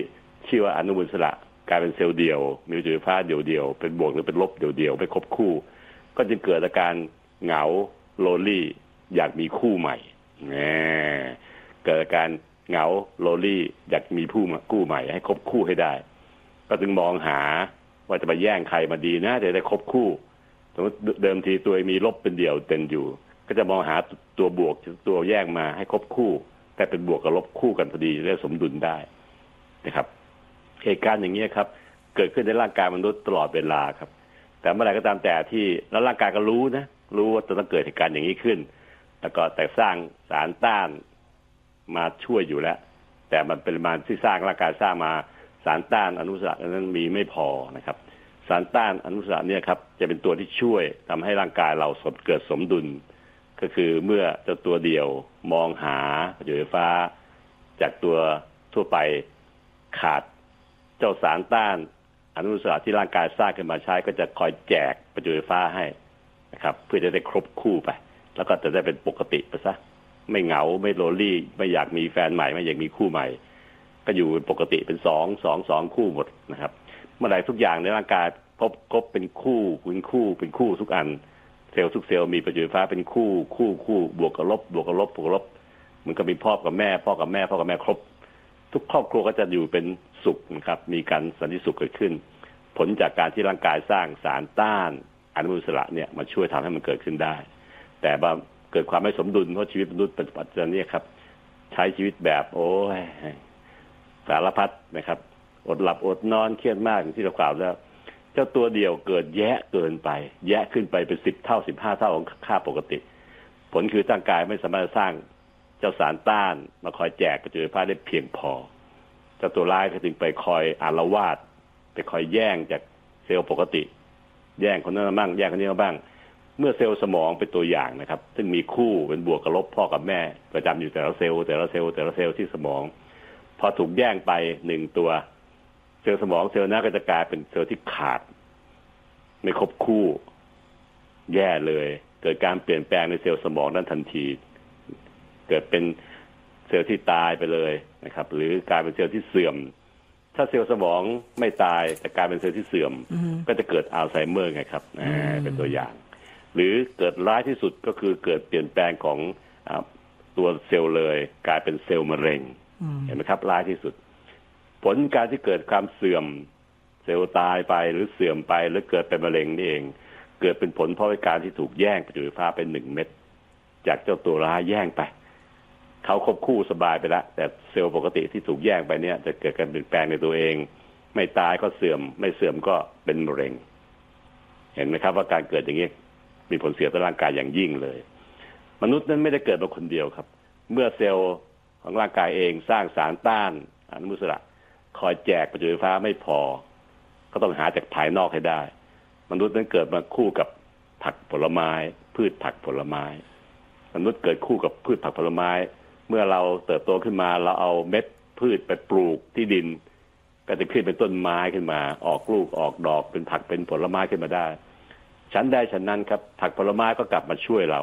ชื่อว่าอนุมูลสระกลายเป็นเซลล์เดียว มีประจุไฟฟ้าเดียวๆเป็นบวกหรือเป็นลบเดียวๆไม่ครบคู่ ก็จะเกิดอาการเหงาโลลี่อยากมีคู่ใหม่แหมเกิดอาการ เหงาโลลี่อยากมีผู้คู่ใหม่ ให้คบคู่ให้ได้ ก็จึงมองหาว่าจะไปแย่งใครมาดีนะจะได้คบคู่สมมติเดิมทีตัวมีลบเป็นเดี่ยวเต็นอยู่ ก็จะมองหาตัวบวกตัวแยกมาให้คบคู่ แต่เป็นบวกกับลบคู่กันพอดีได้สมดุลได้นะครับเหตุการณ์อย่างนี้ครับ เกิดขึ้นในร่างกายมนุษย์ตลอดเวลาครับ แต่เมื่อไหร่ก็ตามแต่ที่แล้วร่างกายก็รู้นะ รู้ว่าจะต้องเกิดเหตุการณ์อย่างนี้ขึ้น แล้วก็แต่สร้างสารต้าน มาช่วยอยู่แล้ว แต่มันเป็นมาที่สร้างร่างกายสร้างมาสารต้านอนุสระนั้นมีไม่พอนะครับ สารต้านอนุสระเนี่ยครับจะเป็นตัวที่ช่วยทำให้ร่างกายเราสมเกิดสมดุล ก็คือเมื่อเจ้าตัวเดียวมองหาประจุไฟฟ้า จากตัวทั่วไปขาดเจ้าสารต้านอนุสระที่ร่างกายสร้างขึ้นมาใช้ก็จะคอยแจกประจุไฟฟ้าให้นะครับ เพื่อจะได้ครบคู่ไป แล้วก็จะได้เป็นปกติไปซะ ไม่เหงาไม่โรลี่ ไม่อยากมีแฟนใหม่ ไม่อยากมีคู่ใหม่ ก็อยู่ปกติเป็นสองสองสองคู่หมดนะครับ เมื่อไหร่ทุกอย่างในร่างกายพบครบเป็นคู่เป็นคู่เป็นคู่ทุกอัน เซลล์ทุกเซลล์มีประจุไฟฟ้าเป็นคู่คู่คู่บวกกับลบบวกกับลบบวกกับลบมันก็มีพ่อกับแม่ พ่อกับแม่พ่อกับแม่ครบ ทุกครอบครัวก็จะอยู่เป็นสุขนะครับ มีการสันติสุขเกิดขึ้น ผลจากการที่ร่างกายสร้างสารต้านอนุมูลอิสระเนี่ยมาช่วยทำให้มันเกิดขึ้นได้ แต่ว่า เกิดความไม่สมดุลเพราะชีวิตมนุษย์ปัจจุบันนี้ครับ ใช้ชีวิตแบบโอ้ยสารพัดนะครับ อดหลับอดนอนเครียดมากอย่างที่เรากล่าวแล้วเจ้าตัวเดียวเกิดแยะเกินไป แยะขึ้นไปเป็นสิบเท่าสิบห้าเท่าของค่าปกติ ผลคือร่างกายไม่สามารถสร้างเจ้าสารต้านมาคอยแจกประจุไฟฟ้าได้เพียงพอ เจ้าตัวร้ายก็ถึงไปคอยอาละวาดไปคอยแย่งจากเซลล์ปกติ แย่งคนนั้นบ้างแย่งคนนี้บ้าง เมื่อเซลล์สมองเป็นตัวอย่างนะครับ ซึ่งมีคู่เป็นบวกกับลบพ่อกับแม่ ประจำอยู่แต่ละเซลล์แต่ละเซลล์แต่ละเซลล์ที่สมอง พอถูกแย่งไปหนึ่งตัว เซลล์สมองเซลล์นั้นก็จะกลายเป็นเซลล์ที่ขาด ไม่ครบคู่ แย่เลย เกิดการเปลี่ยนแปลงในเซลล์สมองนั้นทันที เกิดเป็นเซลล์ที่ตายไปเลยนะครับ หรือกลายเป็นเซลล์ที่เสื่อม ถ้าเซลล์สมองไม่ตายแต่กลายเป็นเซลล์ที่เสื่อม ก็จะเกิดอัลไซเมอร์ไงครับเป็นตัวอย่าง หรือเกิดร้ายที่สุดก็คือเกิดเปลี่ยนแปลงของตัวเซลล์เลย กลายเป็นเซลล์มะเร็งเห็นไหมครับ ร้ายที่สุด ผลการที่เกิดความเสื่อมเซลล์ตายไปหรือเสื่อมไปหรือเกิดเป็นมะเร็งนี่เอง เกิดเป็นผลเพราะการที่ถูกแย่งประจุไฟฟ้าเป็นหนึ่งเม็ดจากเจ้าตัวร้ายแย่งไปเขาควบคู่สบายไปแล้วแต่เซลล์ปกติที่ถูกแย่งไปเนี่ย จะเกิดการเปลี่ยนแปลงในตัวเอง ไม่ตายก็เสื่อม ไม่เสื่อมก็เป็นมะเร็ง เห็นไหมครับว่าการเกิดอย่างนี้ มีผลเสียต่อร่างกายอย่างยิ่งเลย มนุษย์นั้นไม่ได้เกิดมาคนเดียวครับ เมื่อเซลล์ของร่างกายเองสร้างสารต้านอนุมูลอิสระ คอยแจกประจุไฟฟ้าไม่พอ ก็ต้องหาจากภายนอกให้ได้ มนุษย์นั้นเกิดมาคู่กับผักผลไม้ พืชผักผลไม้ มนุษย์เกิดคู่กับพืชผักผลไม้ เมื่อเราเติบโตขึ้นมาเราเอาเม็ดพืชไปปลูกที่ดิน ก็จะขึ้นเป็นต้นไม้ขึ้นมา ออกลูกออกดอกเป็นผักเป็นผลไม้ขึ้นมาได้ ฉันได้ฉันนั้นครับผักผลไม้ก็กลับมาช่วยเรา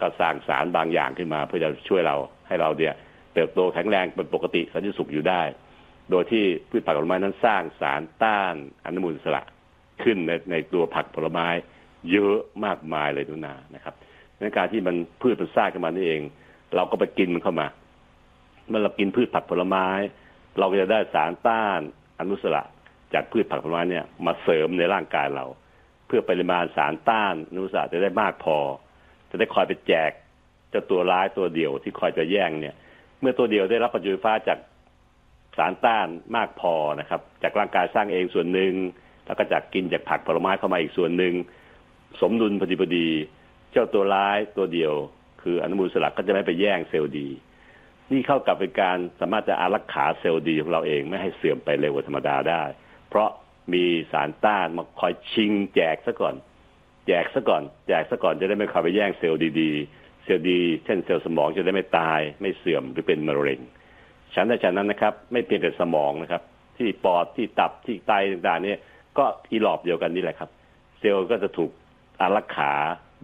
ก็สร้างสารบางอย่างขึ้นมา เพื่อจะช่วยเราให้เราเนี่ยเติบโตแข็งแรงเป็นปกติสันติสุขอยู่ได้ โดยที่พืชผักผลไม้นั้นสร้างสารต้านอนุมูลอิสระขึ้นในในตัวผักผลไม้เยอะมากมายเลยทุนานะครับในการที่มันพืชมันสร้างขึ้นมานี่เอง เราก็ไปกินมันเข้ามาเมื่อเรากินพืชผักผลไม้ เราก็จะได้สารต้านอนุมูลอิสระจากพืชผักผลไม้เนี่ยมาเสริมในร่างกายเรา เพื่อปริมาณสารต้านอนุมูลอิสระจะได้มากพอ จะได้คอยไปแจกเจ้าตัวร้ายตัวเดียวที่คอยจะแย่งเนี่ย เมื่อตัวเดียวได้รับประจุไฟฟ้าจากสารต้านมากพอนะครับ จากร่างกายสร้างเองส่วนหนึ่งแล้วก็จากกินจากผักผลไม้เข้ามาอีกส่วนหนึ่งสมดุลพอดีพอดี เจ้าตัวร้ายตัวเดียว คืออนุมูลอิสระก็จะไม่ไปแย่งเซลล์ดี นี่เข้ากับเป็นการสามารถจะอารักขาเซลล์ดีของเราเองไม่ให้เสื่อมไปเร็วกว่าธรรมดาได้ เพราะ มีสารต้านมาคอยชิงแจกซะก่อน แจกซะก่อน แจกซะก่อนจะได้ไม่เข้าไปแย่งเซลล์ดีๆ เซลล์ดี เช่นเซลล์สมองจะได้ไม่ตาย ไม่เสื่อมหรือเป็นมะเร็งฉันในฉันนั้นนะครับ ไม่เพียงแต่สมองนะครับ ที่ปอดที่ตับที่ไตต่างๆ เนี่ยก็อีหลอบเดียวกันนี่แหละครับ เซลล์ก็จะถูกอารักขา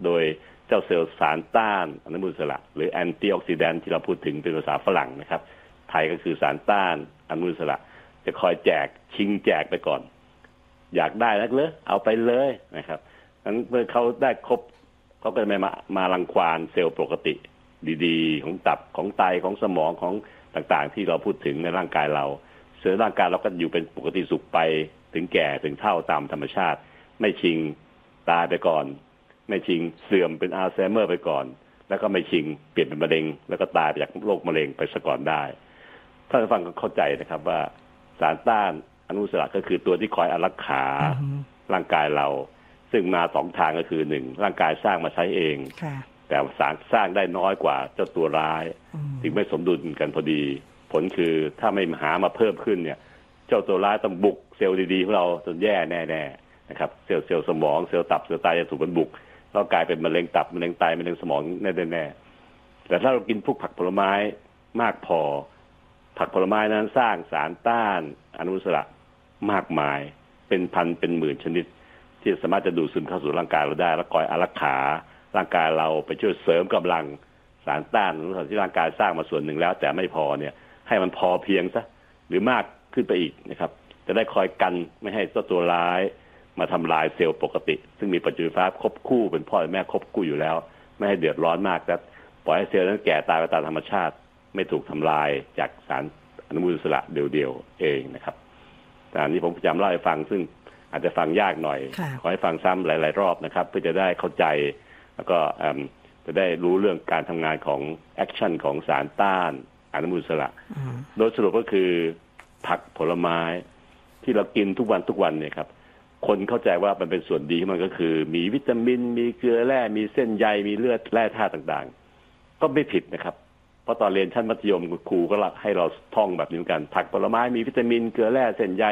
โดยเจ้าเซลล์สารต้านอนุมูลอิสระ หรือแอนตี้ออกซิแดนที่เราพูดถึงเป็นภาษาฝรั่งนะครับ ไทยก็คือสารต้านอนุมูลอิสระ จะคอยแจกชิงแจกไปก่อน อยากได้แล้วเลยเอาไปเลยนะครับนั้นเมื่อเขาได้ครบเขาก็จะไม่มามารังควานเซลล์ปกติ ดีๆ ของตับของไตของสมองของต่างๆ ที่เราพูดถึงในร่างกายเราเซลล์ร่างกายเราก็อยู่เป็นปกติสุขไปถึงแก่ถึงเท่าตามธรรมชาติ ไม่ชิงตายไปก่อน ไม่ชิงเสื่อมเป็นอัลไซเมอร์ไปก่อน แล้วก็ไม่ชิงเปลี่ยนเป็นมะเร็ง แล้วก็ตายไปจากโรคมะเร็งไปซะก่อนได้ท่านฟังก็เข้าใจนะครับว่าสารต้าน อนุมูลอิสระก็คือตัวที่คอยอารักขาร่างกายเรา ซึ่งมาสองทางก็คือหนึ่งร่างกายสร้างมาใช้เองแต่สารสร้างได้น้อยกว่าเจ้าตัวร้ายถึงไม่สมดุลกันพอดี ผลคือถ้าไม่หามาเพิ่มขึ้นเนี่ย เจ้าตัวร้ายต้องบุกเซลล์ดีๆของเราจนแย่แน่ๆนะครับเซลล์เซลล์สมองเซลล์ตับเซลล์ไตจะถูกมันบุกแล้วกลายเป็นมะเร็งตับมะเร็งไตมะเร็งสมองแน่ๆแต่ถ้าเรากินพวกผักผลไม้มากพอ ผักผลไม้นั้นสร้างสารต้านอนุมูลอิสระมากมาย เป็นพันเป็นหมื่นชนิด ที่สามารถจะดูดซึมเข้าสู่ร่างกายเราได้ แล้วคอยอารักขาร่างกายเราไปช่วยเสริมกำลังสารต้านอนุมูลอิสระที่ร่างกายสร้างมาส่วนหนึ่งแล้ว แต่ไม่พอเนี่ยให้มันพอเพียงซะหรือมากขึ้นไปอีกนะครับ จะได้คอยกันไม่ให้ตัวตัวร้ายมาทำลายเซลล์ปกติ ซึ่งมีประจุไฟฟ้าครบคู่เป็นพ่อแม่ครบคู่อยู่แล้ว ไม่ให้เดือดร้อนมากแต่ปล่อยให้เซลล์นั้นแก่ตายไปตามธรรมชาติ ไม่ถูกทำลายจากสารอนุมูลอิสระเดียวๆเองนะครับแต่อันนี้ผมพยายามเล่าให้ฟังซึ่งอาจจะฟังยากหน่อย ขอให้ฟังซ้ำหลาย ๆ รอบนะครับ เพื่อจะได้เข้าใจ แล้วก็จะได้รู้เรื่องการทำงานของ action ของสารต้านอนุมูลอิสระ โดยสรุปก็คือผักผลไม้ที่เรากินทุกวันทุกวันเนี่ยครับ คนเข้าใจว่ามันเป็นส่วนดีของมันก็คือ มีวิตามิน มีเกลือแร่ มีเส้นใย มีเลือดแร่ธาตุต่างๆ ก็ไม่ผิดนะครับ เพราะตอนเรียนชั้นมัธยมครูก็ให้เราท่องแบบนี้เหมือนกัน ผักผลไม้มีวิตามินเกลือแร่เส้นใย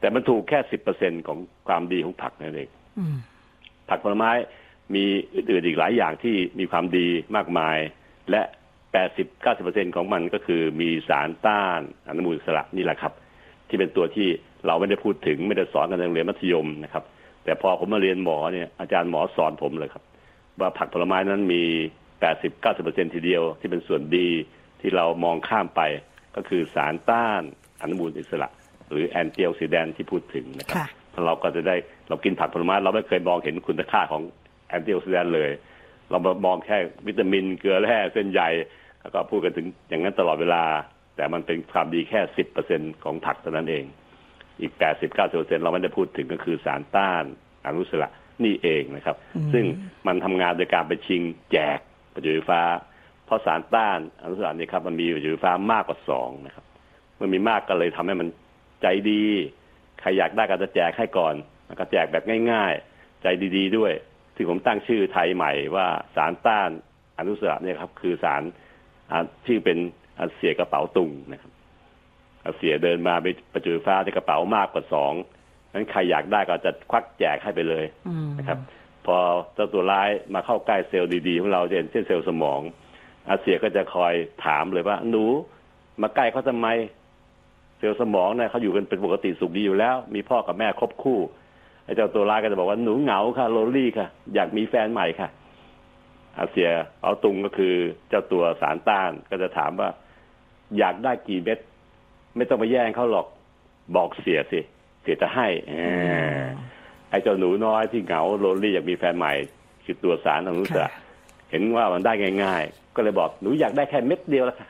แต่มันถูกแค่สิบเปอร์เซ็นของความดีของผักนั่นเองผักผลไม้มีอื่นๆอีกหลายอย่างที่มีความดีมากมาย และแปดสิบเก้าสิบเปอร์เซ็นของมันก็คือมีสารต้านอนุมูลอิสระนี่แหละครับ ที่เป็นตัวที่เราไม่ได้พูดถึงไม่ได้สอนกันในโรงเรียนมัธยมนะครับ แต่พอผมมาเรียนหมอเนี่ยอาจารย์หมอสอนผมเลยครับ ว่าผักผลไม้นั้นมี แปดสิบเก้าสิบเปอร์เซ็นทีเดียวที่เป็นส่วนดีที่เรามองข้ามไปก็คือสารต้านอนุมูลอิสระ หรือแอนตี้ออกซิแดนที่พูดถึงนะครับเราก็จะได้เรากินผักผลไม้เราไม่เคยมองเห็นคุณค่าของแอนตี้ออกซิแดนเลย เรามองแค่วิตามินเกลือแร่เส้นใยแล้วก็พูดกันถึงอย่างนั้นตลอดเวลา แต่มันเป็นความดีแค่สิบเปอร์เซ็นของผักเท่านั้นเอง อีกแปดสิบเก้าสิบเปอร์เซ็นเราไม่ได้พูดถึงก็คือสารต้านอนุมูลอิสระนี่เองนะครับ ซึ่งมันทำงานโดยการไปชิงแจก ประจุไฟฟ้าพราะสารต้านอนุมูลอิสระนี่ครับมันมีอยู่ไฟฟ้ามากกว่าสองนะครับเมันมีมากก็เลยทำให้มันใจดีใครอยากได้ก็จะแจกให้ก่อนก็แจกแบบง่าย ๆ ใจดี ๆ ด้วยที่ผมตั้งชื่อไทยใหม่ว่าสารต้านอนุมูลอิสระเนี่ยครับ คือสารที่เป็นเสียกระเป๋าตุงนะครับเสียเดินมาไปประจุไฟฟ้าในกระเป๋ามากกว่าสองนั้นใครอยากได้ก็จะควักแจกให้ไปเลยนะครับ พอเจ้าตัวร้ายมาเข้าใกล้เซลล์ดีๆของเราเช่นเช่นเซลล์สมอง อาเสียก็จะคอยถามเลยว่าหนูมาใกล้เขาทำไม เซลล์สมองเนี่ยเขาอยู่กันเป็นปกติสุขดีอยู่แล้ว มีพ่อกับแม่ครบคู่ไอ้เจ้าตัวร้ายก็จะบอกว่าหนูเหงาค่ะโรลลี่ค่ะ อยากมีแฟนใหม่ค่ะ อาเสี่ยเอาตุงก็คือเจ้าตัวสารต้านก็จะถามว่า อยากได้กี่เม็ดไม่ต้องไปแย่งเขาหรอกบอกเสี่ยสิ เสี่ยจะให้ ไอ้เจ้าหนูน้อยที่เหงาโรลลี่อยากมีแฟนใหม่คือตัวสารอนุมูลอิสระเห็นว่ามันได้ง่าย ๆ ก็เลยบอกหนูอยากได้แค่เม็ดเดียวแล้วค่ะ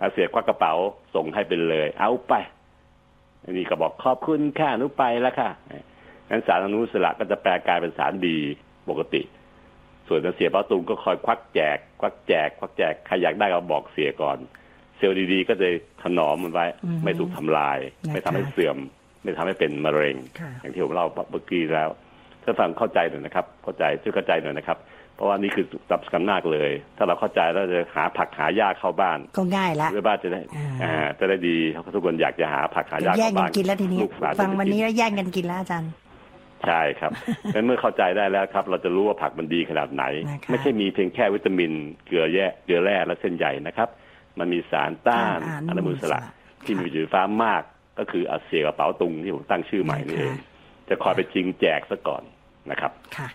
อาเสี่ยควักกระเป๋าส่งให้ไปเลย เอาไปอันนี้ก็บอกขอบคุณค่าหนูไปแล้วค่ะงั้นสารอนุสระก็จะแปลกลายเป็นสารดีปกติ ส่วนเสียเป้าตุงก็คอยควักแจก ควักแจก ควักแจกใครอยากได้ก็บอกเสียก่อน เซลล์ดีๆ ก็จะถนอมมันไว้ ไม่ถูกทำลาย ไม่ทำให้เสื่อม ไม่ทำให้เป็นมะเร็ง อย่างที่ผมเล่าเมื่อกี้แล้วถ้าฟังเข้าใจหน่อยนะครับ เข้าใจช่วยเข้าใจหน่อยนะครับ เพราะว่านี่คือตับสำนักเลย ถ้าเราเข้าใจแล้วจะหาผักหายากเข้าบ้าน ก็ง่ายละเพื่อบ้านจะได้อ่าจะได้ดีทุกคนอยากจะหาผักหายากเข้าบ้านแย่งกันกินแล้วทีนี้ฟังวันนี้แล้วแย่งกันกินแล้วอาจารย์ใช่ครับเมื่อเข้าใจได้แล้วครับ เราจะรู้ว่าผักมันดีขนาดไหน ไม่ใช่มีเพียงแค่วิตามิน เกลือแย่เกลือแร่และเส้นใหญ่นะครับ มันมีสารต้านอนุมูลอิสระที่มีอยู่ฟ้ามาก ก็คืออาเซียกระเป๋าตุงที่ผมตั้งชื่อใหม่นี่เองจะคอยไปจริงแจกซะก่อนนะครับค่ะ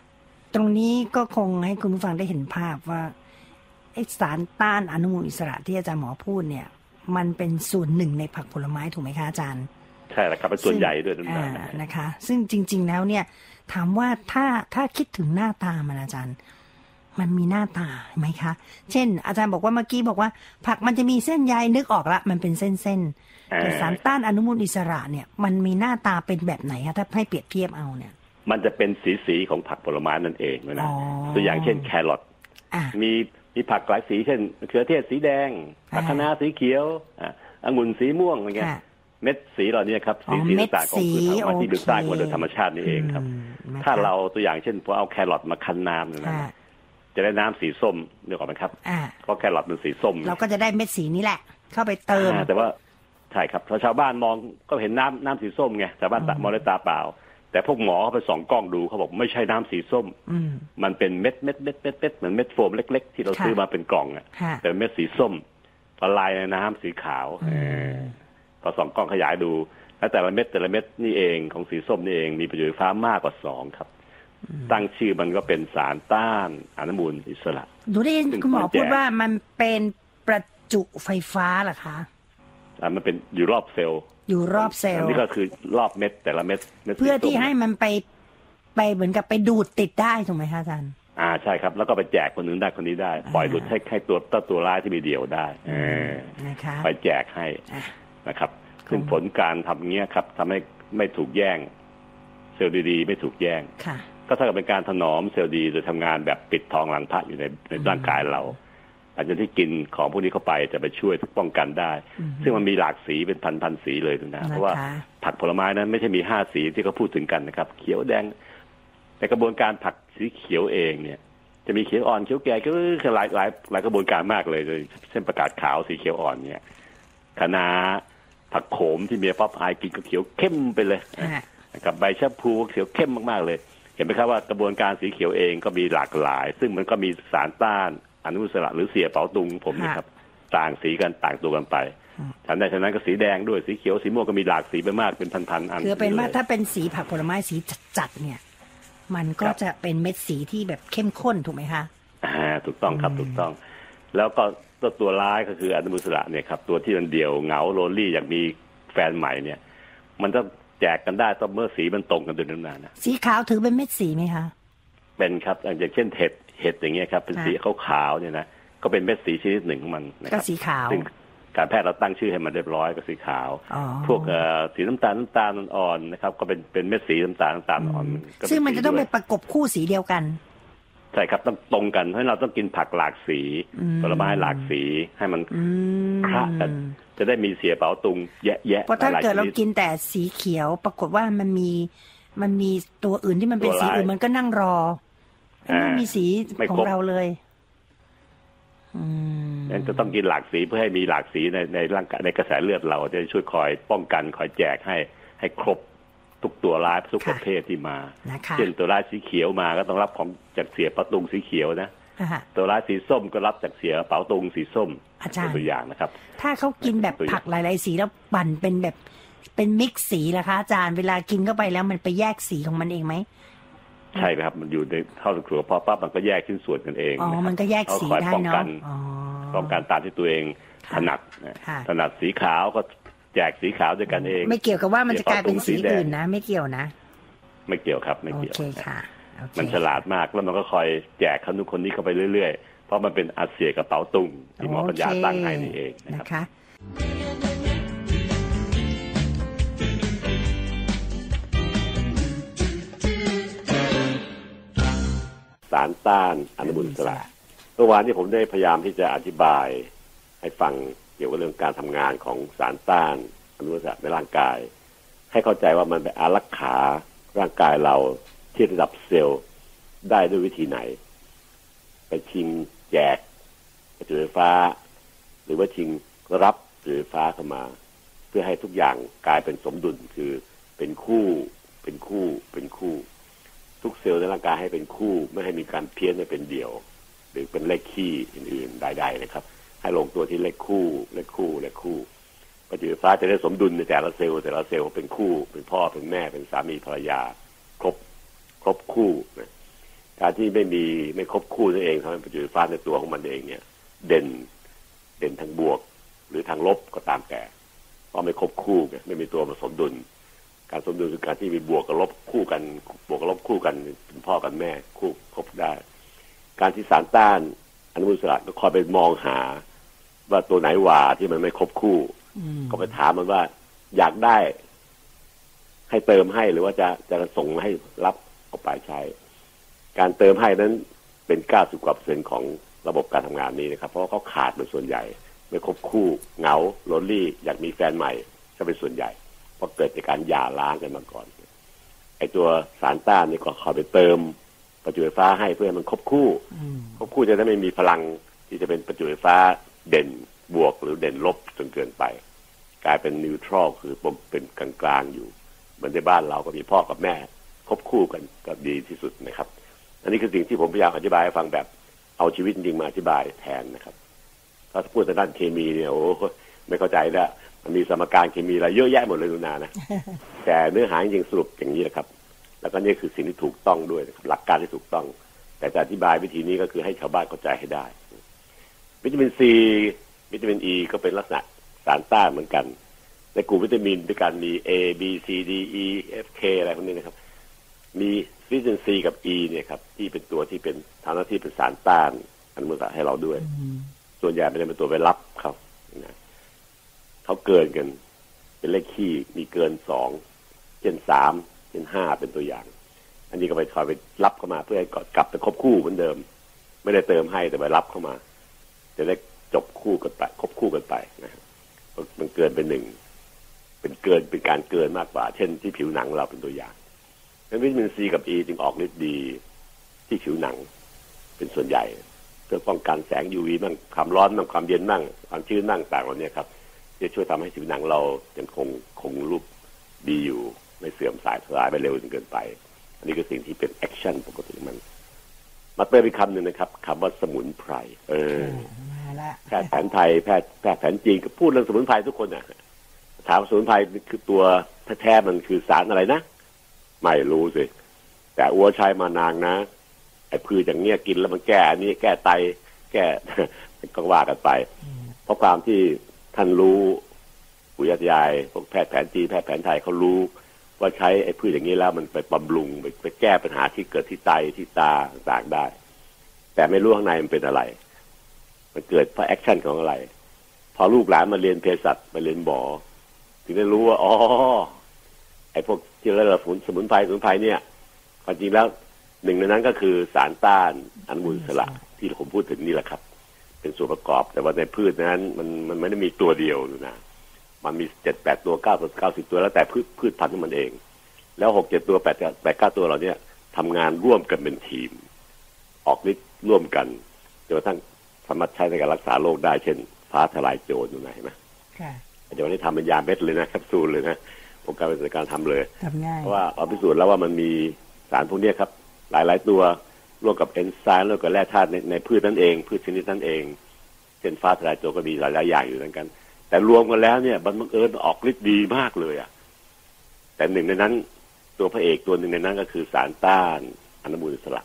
ตรงนี้ก็คงให้คุณผู้ฟังได้เห็นภาพว่าไอสารต้านอนุมูลอิสระที่อาจารย์หมอพูดเนี่ย มันเป็นส่วนหนึ่งในผักผลไม้ถูกไหมคะอาจารย์ ใช่แล้วครับเป็นส่วนใหญ่ด้วยนะนะคะ ซึ่งจริง ๆ แล้วเนี่ย ถามว่าถ้าถ้าคิดถึงหน้าตามันอาจารย์ มันมีหน้าตาไหมคะ เช่น อาจารย์บอกว่าเมื่อกี้บอกว่า ผักมันจะมีเส้นใยนึกออกละ มันเป็นเส้นๆแต่สารต้านอนุมูลอิสระเนี่ย มันมีหน้าตาเป็นแบบไหนคะถ้าให้เปรียบเทียบเอาเนี่ย มันจะเป็นสีสีของผักผลไม้นั่นเองนะตัวอย่างเช่นแครอทมีมีผักหลายสีเช่นมะเขือเทศสีแดงผักคะน้าสีเขียวอ่องุ่นสีม่วงอะไรเงี้ยเม็ดสีเหล่านี้ครับสีสีต่างๆของพืชธรรมที่ดูสร้างมาโดยธรรมชาตินี่เองครับ ถ้าเราตัวอย่างเช่นพอเอาแครอทมาคั้นน้ำนะ จะได้น้ำสีส้มเดี๋ยวก่อนไหมครับเพราะแครอทเป็นสีส้ม เราก็จะได้เม็ดสีนี้แหละ เข้าไปเติมแต่ว่าใช่ครับพอชาวบ้านมองก็เห็นน้ำน้ำสีส้มไงชาวบ้านมองด้วยตาเปล่า แต่พวกหมอเขาไปส่องกล้องดูเขาบอกไม่ใช่น้ำสีส้มมันเป็นเม็ดเม็ดเม็ดเม็ดเม็ดเหมือนเม็ดโฟมเล็ก ๆ ที่เราซื้อมาเป็นกล่องอะแต่เม็ดสีส้มละลายในน้ำสีขาวพอส่องกล้องขยายดูแล้วแต่ละเม็ดแต่ละเม็ดนี่เองของสีส้มนี่เองมีประโยชน์ไฟฟ้ามากกว่าสองครับ ตั้งชื่อมันก็เป็นสารต้านอนุมูลอิสระดูได้คุณหมอพูดว่ามันเป็นประจุไฟฟ้าเหรอคะอ่ามันเป็นอยู่รอบเซลล์อยู่รอบเซลล์นี่ก็คือรอบเม็ดแต่ละเม็ดเพื่อที่ให้มันไปไปเหมือนกับไปดูดติดได้ถูกไหมคะอาจารย์อ่าใช่ครับ แล้วก็ไปแจกคนนึงได้คนนี้ได้ ปล่อยหลุดให้ให้ตัวตัวตัวร้ายที่มีเดี่ยวได้ไปแจกให้นะครับซึ่งผลการทำเงี้ยครับทำให้ไม่ถูกแย่ง เซลล์ดีๆ ไม่ถูกแย่ง ก็เท่ากับเป็นการถนอมเซลล์ดีโดยทำงานแบบปิดทองหลังพระอยู่ในในร่างกายเราอาจจะที่กินของพวกนี้เข้าไปจะไปช่วยป้องกันได้ ซึ่งมันมีหลากสีเป็นพันพันสีเลยนะเพราะว่าผักผลไม้นั้นไม่ใช่มีห้าสีที่เขาพูดถึงกันนะครับ เขียวแดงในกระบวนการผักสีเขียวเองเนี่ย จะมีเขียวอ่อนเขียวแก่ก็หลายหลายหลายกระบวนการมากเลยเช่นประกาศขาวสีเขียวอ่อนเนี่ยคะน้าผักโขมที่เมียป๊อปอายกินก็เขียวเข้มไปเลยกับใบชะพูเขียวเข้มมากๆเลย เห็นไหมครับว่ากระบวนการสีเขียวเองก็มีหลากหลาย ซึ่งมันก็มีสารต้านอนุมูลอิสระหรือเสียเป๋าตุงผมนะครับต่างสีกันต่างตัวกันไปฉันใดฉะนั้นก็สีแดงด้วยสีเขียวสีม่วงก็มีหลากสีไปมากเป็นพันๆอันคือเป็นว่าถ้าเป็นสีผักผลไม้สีจัดๆเนี่ย มันก็จะเป็นเม็ดสีที่แบบเข้มข้นถูกไหมคะอ่าถูกต้องครับถูกต้อง แล้วก็ตัวตัวร้ายก็คืออนุมูลอิสระเนี่ยครับตัวที่มันเดียวเหงาโรลลี่อยากมีแฟนใหม่เนี่ย มันต้อง แจกกันได้ต้องเมื่อสีมันตรงกันด้วยนานนะสีขาวถือเป็นเม็ดสีไหมคะเป็นครับอย่างเช่นเห็ดเห็ดอย่างเงี้ยครับ เป็นสีขาวๆเนี่ยนะก็เป็นเม็ดสีชนิดหนึ่งของมันนะครับก็สีขาวซึ่งการแพทย์เราตั้งชื่อให้มันเรียบร้อยก็สีขาว พวกสีน้ำตาลน้ำตาลอ่อนนะครับ ก็เป็นเป็นเม็ดสีน้ำตาลน้ำตาลอ่อนซึ่งมันจะต้องไปประกบคู่สีเดียวกัน ใช่ครับต้องตรงกันเพราะเราต้องกินผักหลากสีอืมผลไม้หลากสีให้มันอืมคละกันจะได้มีเสียเป๋าตุงแยะแยะเพราะถ้าหลยๆเกิดเราชนิกินแต่สีเขียว ปรากฏว่ามันมีมันมีตัวอื่นที่มันเป็นตัวสีลายอื่นมันก็นั่งรอไม่อ่ามีสีไม่ของครบเราเลยอืมนั้นจะต้องกินหลากสีเพื่อให้มีหลากสีในในร่างกายในกระแสเลือดเราจะช่วยคอยป้องกันคอยแจกให้ให้ครบ ทุกตัวร้ายทุกประเภทที่มานะคะเช่นตัวร้ายสีเขียวมาก็ต้องรับของจากเสียเป๋าตุงสีเขียวนะอ่าตัวร้ายสีส้มก็รับจากเสียเป๋าตุงสีส้มอาจารย์เป็นตัวอย่างนะครับ ถ้าเขากินแบบตัวอย่างผักหลายๆสีแล้วปั่นเป็นแบบเป็นมิกซ์สีล่ะคะ อาจารย์เวลากินเข้าไปแล้วมันไปแยกสีของมันเองไหมใช่ครับมันอยู่ในเข้าสู่กระเพาะปั๊บมันก็แยกชิ้นส่วนกันเองอ๋อนะครับมันก็แยกสีเขาคอยได้ป้องกัเนาะนอ๋อป้องกันตามที่ตัวเองค่ะถนัดนะค่ะถนัดสีขาวก็ แจกสีขาวด้วยกันเอง ไม่เกี่ยวกับว่ามันจะกลายเป็นสีสีแดงอื่นนะ ไม่เกี่ยวนะ ไม่เกี่ยวครับ ไม่โอเกี่ยวเคค่ะโอเคมันฉลาดมากแล้วมันก็คอยแจกคนนู้นคนนี้เข้าไปเรื่อยๆ เพราะมันเป็นอาเซียกระเป๋าตุงที่หมอปัญญาตั้งให้นี่เองนะครับนะคะสารต้านอนุมูลอิสระเมื่อวานนี้ผมได้พยายามที่จะอธิบายให้ฟัง เกี่ยวกับเรื่องการทำงานของสารต้านอนุมูลอิสระในร่างกาย ให้เข้าใจว่ามันไปอารักขาร่างกายเราที่ระดับเซลล์ได้ด้วยวิธีไหน ไปชิงแจกประจุไฟฟ้า หรือว่าชิงรับประจุไฟฟ้าเข้ามา เพื่อให้ทุกอย่างกลายเป็นสมดุลคือเป็นคู่ เป็นคู่ เป็นคู่ ทุกเซลล์ในร่างกายให้เป็นคู่ ไม่ให้มีการเพี้ยนให้เป็นเดี่ยว หรือเป็นเลขคี่อื่นๆใดๆนะครับ ให้ลงตัวที่เลขคู่ เลขคู่ เลขคู่ประจุไฟฟ้าจะได้สมดุลในแต่ละเซลล์แต่ละเซลล์เป็นคู่ เป็นพ่อเป็นแม่เป็นสามีภรรยา ครบครบคู่นะการที่ไม่มีไม่ครบคู่นั่นเองทำให้ประจุไฟฟ้าในตัวของมันเองเนี่ย เด่นเด่นทางบวก หรือทางลบก็ตามแต่เพราะไม่ครบคู่ไงไม่มีตัวมาสมดุล การสมดุลคือการที่มีบวกกับลบคู่กัน บวกกับลบคู่กันเป็นพ่อกันแม่คู่ครบได้ การที่สารต้านอนุมูลอิสระก็คอยไปมองหา ว่าตัวไหนหว่าที่มันไม่ครบคู่อืมก็ไปถามมันว่า อยากได้ ให้เติมให้หรือว่าจะจะส่งให้รับเอาไปใช้ การเติมให้นั้นเป็นเก้าสิบกว่าเปอร์เซ็นต์ของระบบการทำงานนี้นะครับ เพราะว่าเขาขาดเป็นส่วนใหญ่ ไม่ครบคู่เหงา lonely อยากมีแฟนใหม่ก็เป็นส่วนใหญ่เพราะเกิดจากการหย่าร้างกันมาก่อนไอตัวสารต้านนี่ก็คอยไปเติมประจุไฟฟ้าให้เพื่อให้มันครบคู่อืมครบคู่จะได้ไม่มีพลังที่จะเป็นประจุไฟฟ้า เด่นบวกหรือเด่นลบจนเกินไป กลายเป็นนิวทรัลคือเป็นกลางๆอยู่เหมือนในบ้านเราก็มีพ่อกับแม่ครบคู่กันก็ดีที่สุดนะครับ อันนี้คือสิ่งที่ผมพยายามอธิบายให้ฟังแบบเอาชีวิตจริงมาอธิบายแทนนะครับถ้าพูดแต่ด้านเคมีเนี่ยโอ้โหไม่เข้าใจแล้วมันมีสมการเคมีอะไรเยอะแยะหมดเลยนุนานะ แต่เนื้อหาจริงๆสรุปอย่างนี้นะครับ แล้วก็นี่คือสิ่งที่ถูกต้องด้วยนะครับหลักการที่ถูกต้อง แต่จะอธิบายวิธีนี้ก็คือให้ชาวบ้านเข้าใจให้ได้ วิตามินซีวิตามินอ e ีก็เป็นลักษณะสารต้านเหมือนกัน ในกลุ่มวิตามินด้วยกันมี A B C D E F K อะไรพวกนี้นะครับ มีวิตามินซีกับ E เนี่ยครับที่เป็นตัวที่เป็นทำหน้าที่เป็นสารต้านอนุมูลอิสระให้เราด้วยอืมส่วนใหญ่มันจะเป็นตัวไปรับเขานะเขาเกินกัน เป็นเลขขี้มีเกินสองเช่นสามเช่นห้าเป็นตัวอย่าง อันนี้ก็ไปคอยไปรับเข้ามาเพื่อให้กลับไปครบคู่เหมือนเดิม ไม่ได้เติมให้แต่ไปรับเข้ามา จะได้จบคู่กันไปครบคู่กันไปนะมันเกินเป็นหนึ่งเป็นเกินเป็นการเกินมากกว่า เช่นที่ผิวหนังเราเป็นตัวอย่างดังวิตามินซีกับอ e ีจึงออกฤทธิ์ดีที่ผิวหนัง เป็นส่วนใหญ่ เพื่อป้องกันแสง UV บ้างความร้อนบ้างความเย็นบ้างความชื้นบ้างต่างเหล่านี้ครับจะช่วยทำให้ผิวหนังเรายังคงคงรูปดีอยู่ไม่เสื่อมสายสลายไปเร็วจนเกินไป อันนี้คือสิ่งที่เป็น action ปกติของมัน มาเติมอีกคำหนึ่งนะครับคำว่าสมุนไพรเออมาละแพทย์แผนไทยแพทย์แพทย์แผนจีนก็พูดเรื่องสมุนไพรทุกคนนะถามว่าสมุนไพรคือตัวแท้ๆมันคือสารอะไรนะไม่รู้สิแต่อั๊วใช้มานานนะไอ้พืชอย่างเนี้ยกินแล้วมันแก้อันนี้แก้ไต แก้ก็ว่ากันไป เพราะความที่ท่านรู้ปู่ย่าพวกแพทย์แผนจีนแพทย์แผนไทยเขารู้ ว่าใช้ไอ้พืชอย่างนี้แล้วมันไปบำรุงไปไปแก้ปัญหาที่เกิดที่ไตที่ตาต่างได้ แต่ไม่รู้ข้างในมันเป็นอะไร มันเกิดเพราะ action ของอะไร พอลูกหลานมาเรียนเภสัชมาเรียนหมอถึงได้รู้ว่าอ๋อไอ้พวกที่เราสมุนสมุนไพรสมุนไพรเนี่ยความจริงแล้วหนึ่งในนั้นก็คือสารต้านอนุมูลอิสระที่ผมพูดถึงนี่แหละครับ เป็นส่วนประกอบแต่ว่าในพืชนั้น มันมันไม่ได้มีตัวเดียวนะ มันมีเจ็ดแปดตัวเก้าตัวเก้าสิบตัวแล้วแต่พืชพืชพันธุ์ของมันเอง แล้วหกเจ็ดตัวแปดแปดเก้าตัวเราเนี่ยทำงานร่วมกันเป็นทีม ออกฤทธิ์ร่วมกันจนกระทั่งสามารถใช้ในการรักษาโรคได้เช่น ฟ้าทลายโจรอยู่ไหนไหมค่ะเดี๋ยวนี้ทำเป็นยาเม็ดเลยนะแคปซูลเลยนะองค์การเป็นการทำเลยทำง่ายเพราะว่าเราพิสูจน์แล้วว่ามันมีสารพวกเนี้ยครับ หลายๆตัวร่วมกับเอนไซม์ร่วมกับแร่ธาตุในในพืชนั่นเอง พืชชนิดนั้นเองเช่นฟ้าทลายโจรก็มีหลายๆอย่างอยู่เหมือนกัน แต่รวมกันแล้วเนี่ยมันบังเอิญออกฤทธิ์ดีมากเลยอะ แต่หนึ่งในนั้น ตัวพระเอกตัวหนึ่งในนั้นก็คือสารต้านอนุมูลอิสระ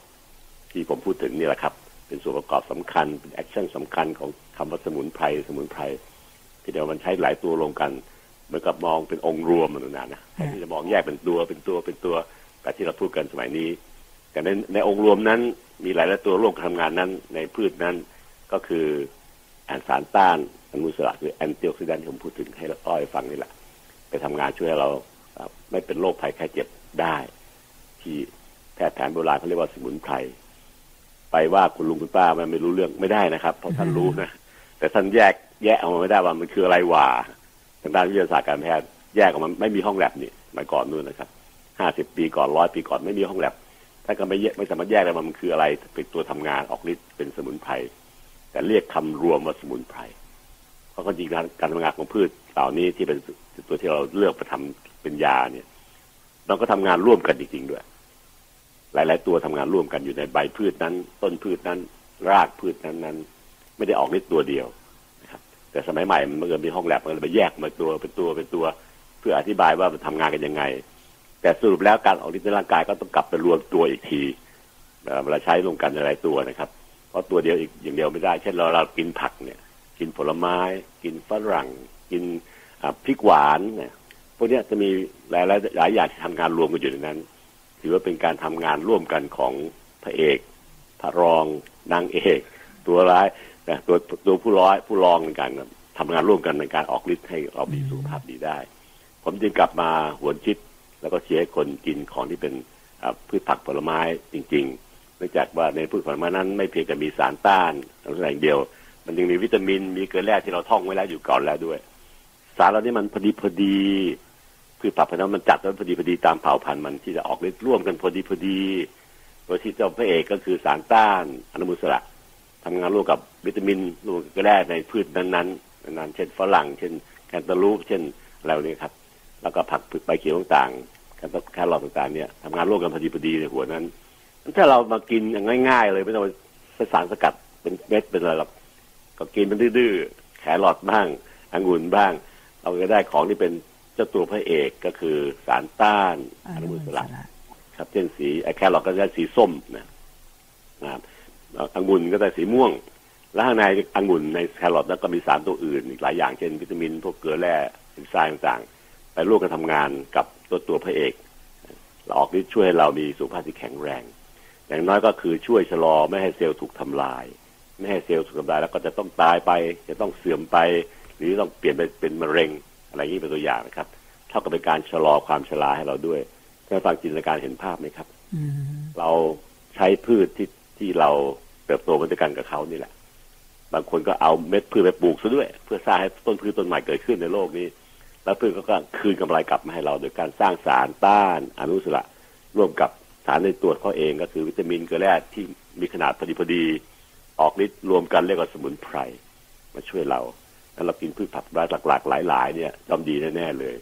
ที่ผมพูดถึงนี่แหละครับ เป็นส่วนประกอบสำคัญเป็น action สำคัญของคำว่าสมุนไพรสมุนไพรที่เดียวมันใช้หลายตัวรวมกันเหมือนกับมองเป็นองค์รวมมันนานนะที่จะมองแยกเป็นตัวเป็นตัวเป็นตัวแบบที่เราพูดกันสมัยนี้ แต่ในในองค์รวมนั้นมีหลายหลายตัวร่วมกันทำงานนั้นในพืชนั้นก็คือแอนสารต้าน อนุมูลอิสระคือแอนตี้ออกซิแดนที่ผมพูดถึงให้อ้อยฟังนี่แหละ ไปทำงานช่วยเราไม่เป็นโรคภัยแค่เจ็บได้ ที่แพทย์แผนโบราณเขาเรียกว่าสมุนไพรไปว่าคุณลุงคุณป้ามันไม่รู้เรื่องไม่ได้นะครับ เพราะท่านรู้นะแต่ท่านแยกแยกออกมาไม่ได้ว่ามันคืออะไรว่าทางด้านวิทยาศาสตร์การแพทย์แยกออกมาไม่มีห้องแลบนี่เมาก่อนนู่นนะครับห้าสิบปีก่อนร้อยปีก่อนไม่มีห้องแลบท่านก็ไม่แยกไม่สามารถแยกได้ว่ามันคืออะไรเป็นตัวทำงานออกฤทธิ์เป็นสมุนไพรแต่เรียกคำรวมว่าสมุนไพร เพราะความจริงการการทำงานของพืชเหล่านี้ที่เป็นตัวที่เราเลือกไปทำเป็นยาเนี่ยเราก็ทำงานร่วมกันจริงๆด้วย หลาย ๆ ตัวทำงานร่วมกันอยู่ในใบพืชนั้น ต้นพืชนั้น รากพืชนั้นนั้น ไม่ได้ออกฤทธิ์ตัวเดียวนะครับแต่สมัยใหม่มันเกิดมีห้องแลบมันเลยไปแยกมาตัวเป็นตัวเป็นตัว เพื่ออธิบายว่ามันทำงานกันยังไง แต่สรุปแล้วการออกฤทธิ์ในร่างกายก็ต้องกลับไปรวมตัวอีกทีเวลาใช้รวมกันหลายตัวนะครับ เพราะตัวเดียวอีกอย่างเดียวไม่ได้ เช่นเราเรากินผักเนี่ย กินผลไม้ กินฝรั่ง กินพริกหวานเนี่ยพวกนี้จะมีหลายหลายหลายอย่างที่ทำงานรวมกันอยู่ในนั้น ถือว่าเป็นการทำงานร่วมกันของพระเอกพระรองนางเอก ตัวร้ายนะตัวตัวผู้ร้ายผู้รองในการทำงานร่วมกันในการออกฤทธิ์ให้เรามีสุขภาพดีได้ ผมจึงกลับมาหวนคิดแล้วก็เชียร์คนกินของที่เป็นพืชผักผลไม้จริง ๆ เนื่องจากว่าในพืชผลไม้นั้นไม่เพียงแต่มีสารต้านอะไรอย่างเดียว มันยังมีวิตามิน มีเกลือแร่ที่เราท่องไว้แล้วอยู่ก่อนแล้วด้วย สารเหล่านี้มันพอดีพอดีพืชผักผลไม้มันจัดแล้วพอดีพอดีตามเผ่าพันธุ์มันที่จะออกฤทธิ์ร่วมกันพอดีพอดีโดยที่เจ้าพระเอกก็คือสารต้านอนุมูลอิสระทำงานร่วมกับวิตามินร่วมกับเกลือแร่ในพืชนั้นๆนั้นเช่นฝรั่ง เช่นแคนตาลูปเช่นอะไรพวกนี้ครับ แล้วก็ผักใบเขียวต่างๆแครแครอทต่างๆเนี่ยทำงานร่วมกันพอดีพอดีในหัวนั้นถ้าเรามากินง่าย ๆ เลยไม่ต้องไปสารสกัดเป็นเม็ดเป็นอะไรหรอก ก็กินเป็นมื้อแครอทบ้างองุ่นบ้าง เราก็ได้ของที่เป็นเจ้าตัวพระเอกก็คือสารต้านอนุมูลอิสระครับเช่นสีแครอทก็ได้สีส้มนะนะครับองุ่นก็ได้สีม่วง แล้วข้างในองุ่นในแครอทแล้วก็มีสารตัวอื่น อีกหลายอย่างเช่นวิตามิน พวกเกลือแร่เอนไซม์ต่างๆ ไปร่วมกันทำงานกับตัวตัวพระเอกเราออกฤทธิ์ช่วยให้เรามีสุขภาพที่แข็งแรง อย่างน้อยก็คือช่วยชะลอไม่ให้เซลล์ถูกทำลาย ไม่ให้เซลล์ถูกทำลายแล้วก็จะต้องตายไป จะต้องเสื่อมไป หรือต้องเปลี่ยนไปเป็นมะเร็งอะไรอย่างนี้เป็นตัวอย่างนะครับ เท่ากับเป็นการชะลอความชราให้เราด้วยท่านฟังจินตนาการเห็นภาพไหมครับอืมเราใช้พืชที่ที่เราเติบโตมาด้วยกันกับเขานี่แหละ บางคนก็เอาเม็ดพืชไปปลูกซะด้วย เพื่อสร้างให้ต้นพืชต้นใหม่เกิดขึ้นในโลกนี้ แล้วพืชก็คืนกำไรกลับมาให้เราโดยการสร้างสารต้านอนุมูลอิสระร่วมกับสารในตัวเขาเองก็คือวิตามินเกลือแร่ที่มีขนาดพอดีพอดี ออกฤทธิ์รวมกันเรียกว่าสมุนไพรมาช่วยเราถ้าเรากินพืชผักหลากๆหลาย ๆ เนี่ยย่อมดีแน่ๆเลย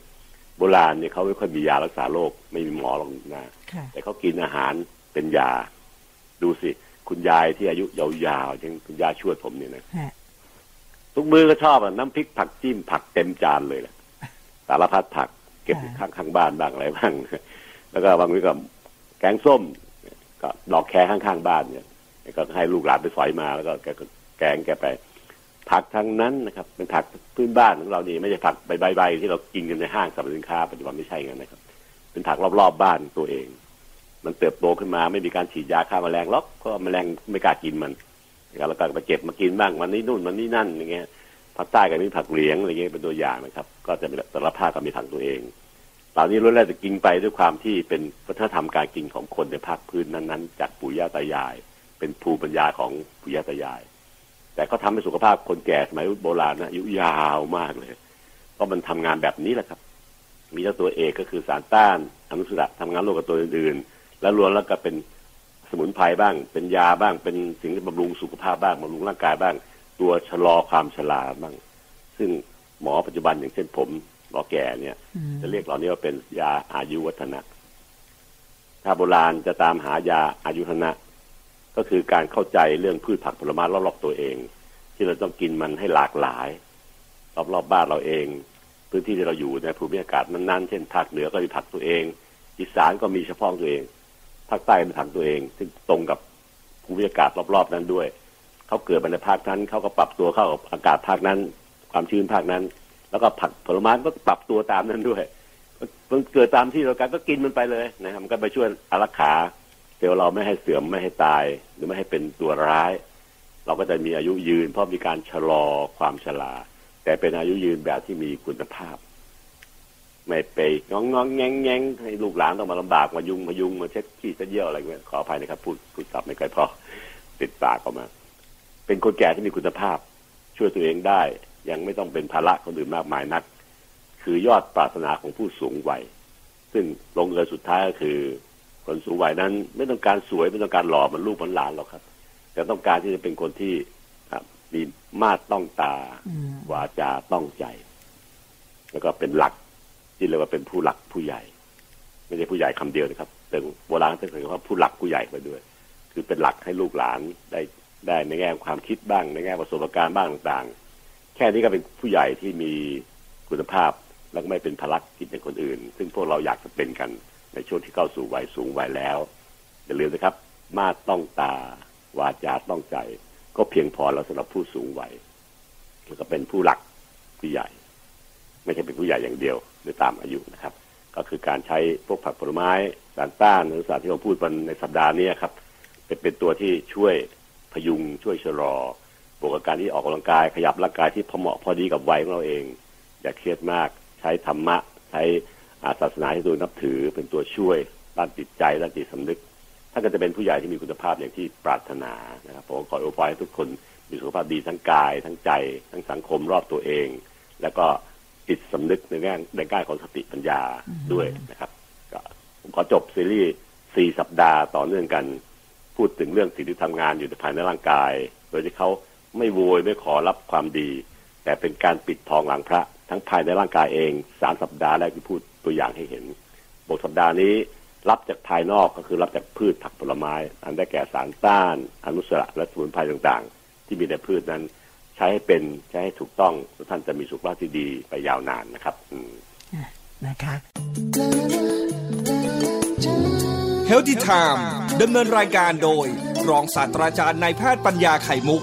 โบราณเนี่ยเขาไม่ค่อยมียารักษาโรคไม่มีหมอหรอกนะค่ะแต่เขากินอาหารเป็นยา ดูสิ คุณยายที่อายุยาวๆอย่างคุณยายชวดผมเนี่ยนะฮะทุกมือก็ชอบอะน้ำพริกผักจิ้มผักเต็มจานเลยแหละสารพัดผักเก็บอยู่ข้างข้างบ้านบ้างอะไรบ้างแล้วก็บางทีก็แกงส้มก็ดอกแครข้างๆบ้านเนี่ย ก็ให้ลูกหลานไปสอยมาแล้วก็แกก็แกงแกไป ผักทั้งนั้นนะครับ เป็นผักพื้นบ้านของเรานี่ไม่ใช่ผักใบๆที่เรากินกันในห้างสรรพสินค้าปัจจุบันไม่ใช่กันนะครับ เป็นผักรอบๆบบ้านตัวเอง มันเติบโตขึ้นมาไม่มีการฉีดยาฆ่าแมลงหรอกเพราะแมลงไม่กล้ากินมันนะครับแล้วก็ไปเก็บมากินบ้างวันนี้นู่นวันนี้นั่นอย่างเงี้ยภาคใต้ก็มีผักเหลียงอะไรเงี้ยเป็นตัวอย่างนะครับ ก็จะมีแต่ละภาคก็มีผักตัวเองเเหล่านี้ล้วนแล้วจะกินไปด้วยความที่เป็นวัฒนธรรมการกินของคนในภาคพื้นนั้นๆ จากปู่ย่าตายาย เป็นภูมิปัญญาของปู่ย่าตายาย แต่ก็ทำให้สุขภาพคนแก่สมัยโบราณนะอายุยาวมากเลยเพราะมันทำงานแบบนี้แหละครับ มีเจ้าตัวเอกก็คือสารต้านอนุสระทำงานร่วมกับตัวอื่นๆ แล้วรวมแล้วก็เป็นสมุนไพรบ้าง เป็นยาบ้าง เป็นสิ่งที่บำรุงสุขภาพบ้างบำรุงร่างกายบ้าง ตัวชะลอความชราบ้าง ซึ่งหมอปัจจุบันอย่างเช่นผมหมอแก่เนี่ย จะเรียกเหล่านี้ว่าเป็นยาอายุวัฒนะ ถ้าโบราณจะตามหายาอายุวัฒนะ ก็คือการเข้าใจเรื่องพืชผักผลไม้รอบๆตัวเอง ที่เราต้องกินมันให้หลากหลาย รอบๆบบ้านเราเอง พื้นที่ที่เราอยู่ในภูมิอากาศนั้นๆเช่นภาคเหนือก็มีผักตัวเอง อีสานก็มีเฉพาะตัวเองภาคใต้เป็นผักตัวเอง ซึ่งตรงกับภูมิอากาศรอบๆนั้นด้วยเขาเกิดมาในภาคนั้นเขาก็ปรับตัวเข้ากับอากาศภาคนั้น ความชื้นภาคนั้น แล้วก็ผักผลไม้ก็ปรับตัวตามนั้นด้วยมันเกิดตามที่เราการก็กินมันไปเลยนะครับมันก็ไปช่วยอารักขา เซลล์เราไม่ให้เสื่อมไม่ให้ตาย หรือไม่ให้เป็นตัวร้าย เราก็จะมีอายุยืน เพราะมีการชะลอความชราแต่เป็นอายุยืนแบบที่มีคุณภาพ ไม่ไปงองงองแงงแงงให้ลูกหลานต้องมาลำบากมายุงมายุงมาเช็ดขี้เช็ดเยี่ยวอะไรเงี้ยขออภัยนะครับพูดพูดสับไม่ค่อยพอติดปากออกมา เป็นคนแก่ที่มีคุณภาพ ช่วยตัวเองได้ ยังไม่ต้องเป็นภาระคนอื่นมากมายนัก คือยอดปรารถนาของผู้สูงวัยซึ่งลงเอยสุดท้ายก็คือ คนสูงวัยนั้น ไม่ต้องการสวยไม่ต้องการหล่อเหมันลูกเหมันหลานหรอกครับ แต่ต้องการที่จะเป็นคนที่ครับมีมาตรต้องตาวาจาต้องใจ แล้วก็เป็นหลักที่เรียกว่าเป็นผู้หลักผู้ใหญ่ ไม่ใช่ผู้ใหญ่คำเดียวนะครับ แต่โบราณจะเรียกว่าผู้หลักผู้ใหญ่ไปด้วย คือเป็นหลักให้ลูกหลานได้ได้ในแง่ความคิดบ้าง ในแง่ประสบการณ์บ้างต่างๆ แค่นี้ก็เป็นผู้ใหญ่ที่มีคุณภาพและไม่เป็นพลักกิจในคนอื่น ซึ่งพวกเราอยากจะเป็นกัน ในช่วงที่เข้าสู่วัยสูงวัยแล้ว อย่าลืมนะครับ มาต้องตาวาจาต้องใจ ก็เพียงพอแล้วสำหรับผู้สูงวัยแล้วก็เป็นผู้หลักผู้ใหญ่ ไม่ใช่เป็นผู้ใหญ่อย่างเดียวหรือตามอายุนะครับ ก็คือการใช้พวกผักผลไม้สารต้านหรือสารที่เราพูดวันในสัปดาห์นี้ครับ เป็นเป็นตัวที่ช่วยพยุงช่วยชะลอบวกกับการที่ออกกำลังกายขยับร่างกายที่พอเหมาะพอดีกับวัยของเราเอง อย่าเครียดมาก ใช้ธรรมะ ใช้ ศาสนาที่ตัวนับถือเป็นตัวช่วยด้านจิตใจด้านจิตสำนึกถ้านก็จะเป็นผู้ใหญ่ที่มีคุณภาพอย่างที่ปรารถนานะครับผมขออวยพรให้ทุกคนมีสุขภาพดีทั้งกาย ทั้งใจ ทั้งสังคมรอบตัวเอง แล้วก็จิตสำนึกในแง่ในแง่ของสติปัญญาด้วยนะครับก็ผมขอจบซีรีส์สี่สัปดาห์ต่อเนื่องกัน พูดถึงเรื่องสิ่งที่ทำงานอยู่ภายในร่างกาย โดยที่เขาไม่โวยไม่ขอรับความดี แต่เป็นการปิดทองหลังพระ ทั้งภายในร่างกายเองสามสัปดาห์แรกที่พูด ตัวอย่างให้เห็นบทสัปดาห์นี้รับจากภายนอกก็คือรับจากพืชผักผลไม้ อันได้แก่สารต้าน อนุสระและสมุนไพรต่างๆ ที่มีในพืชนั้น ใช้ให้เป็นใช้ให้ถูกต้องทุกท่านจะมีสุขภาพที่ดีไปยาวนานนะครับอืมนะคะเฮลติไทม์ดำเนินรายการโดย รองศาสตราจารย์นายแพทย์ปัญญาไข่มุก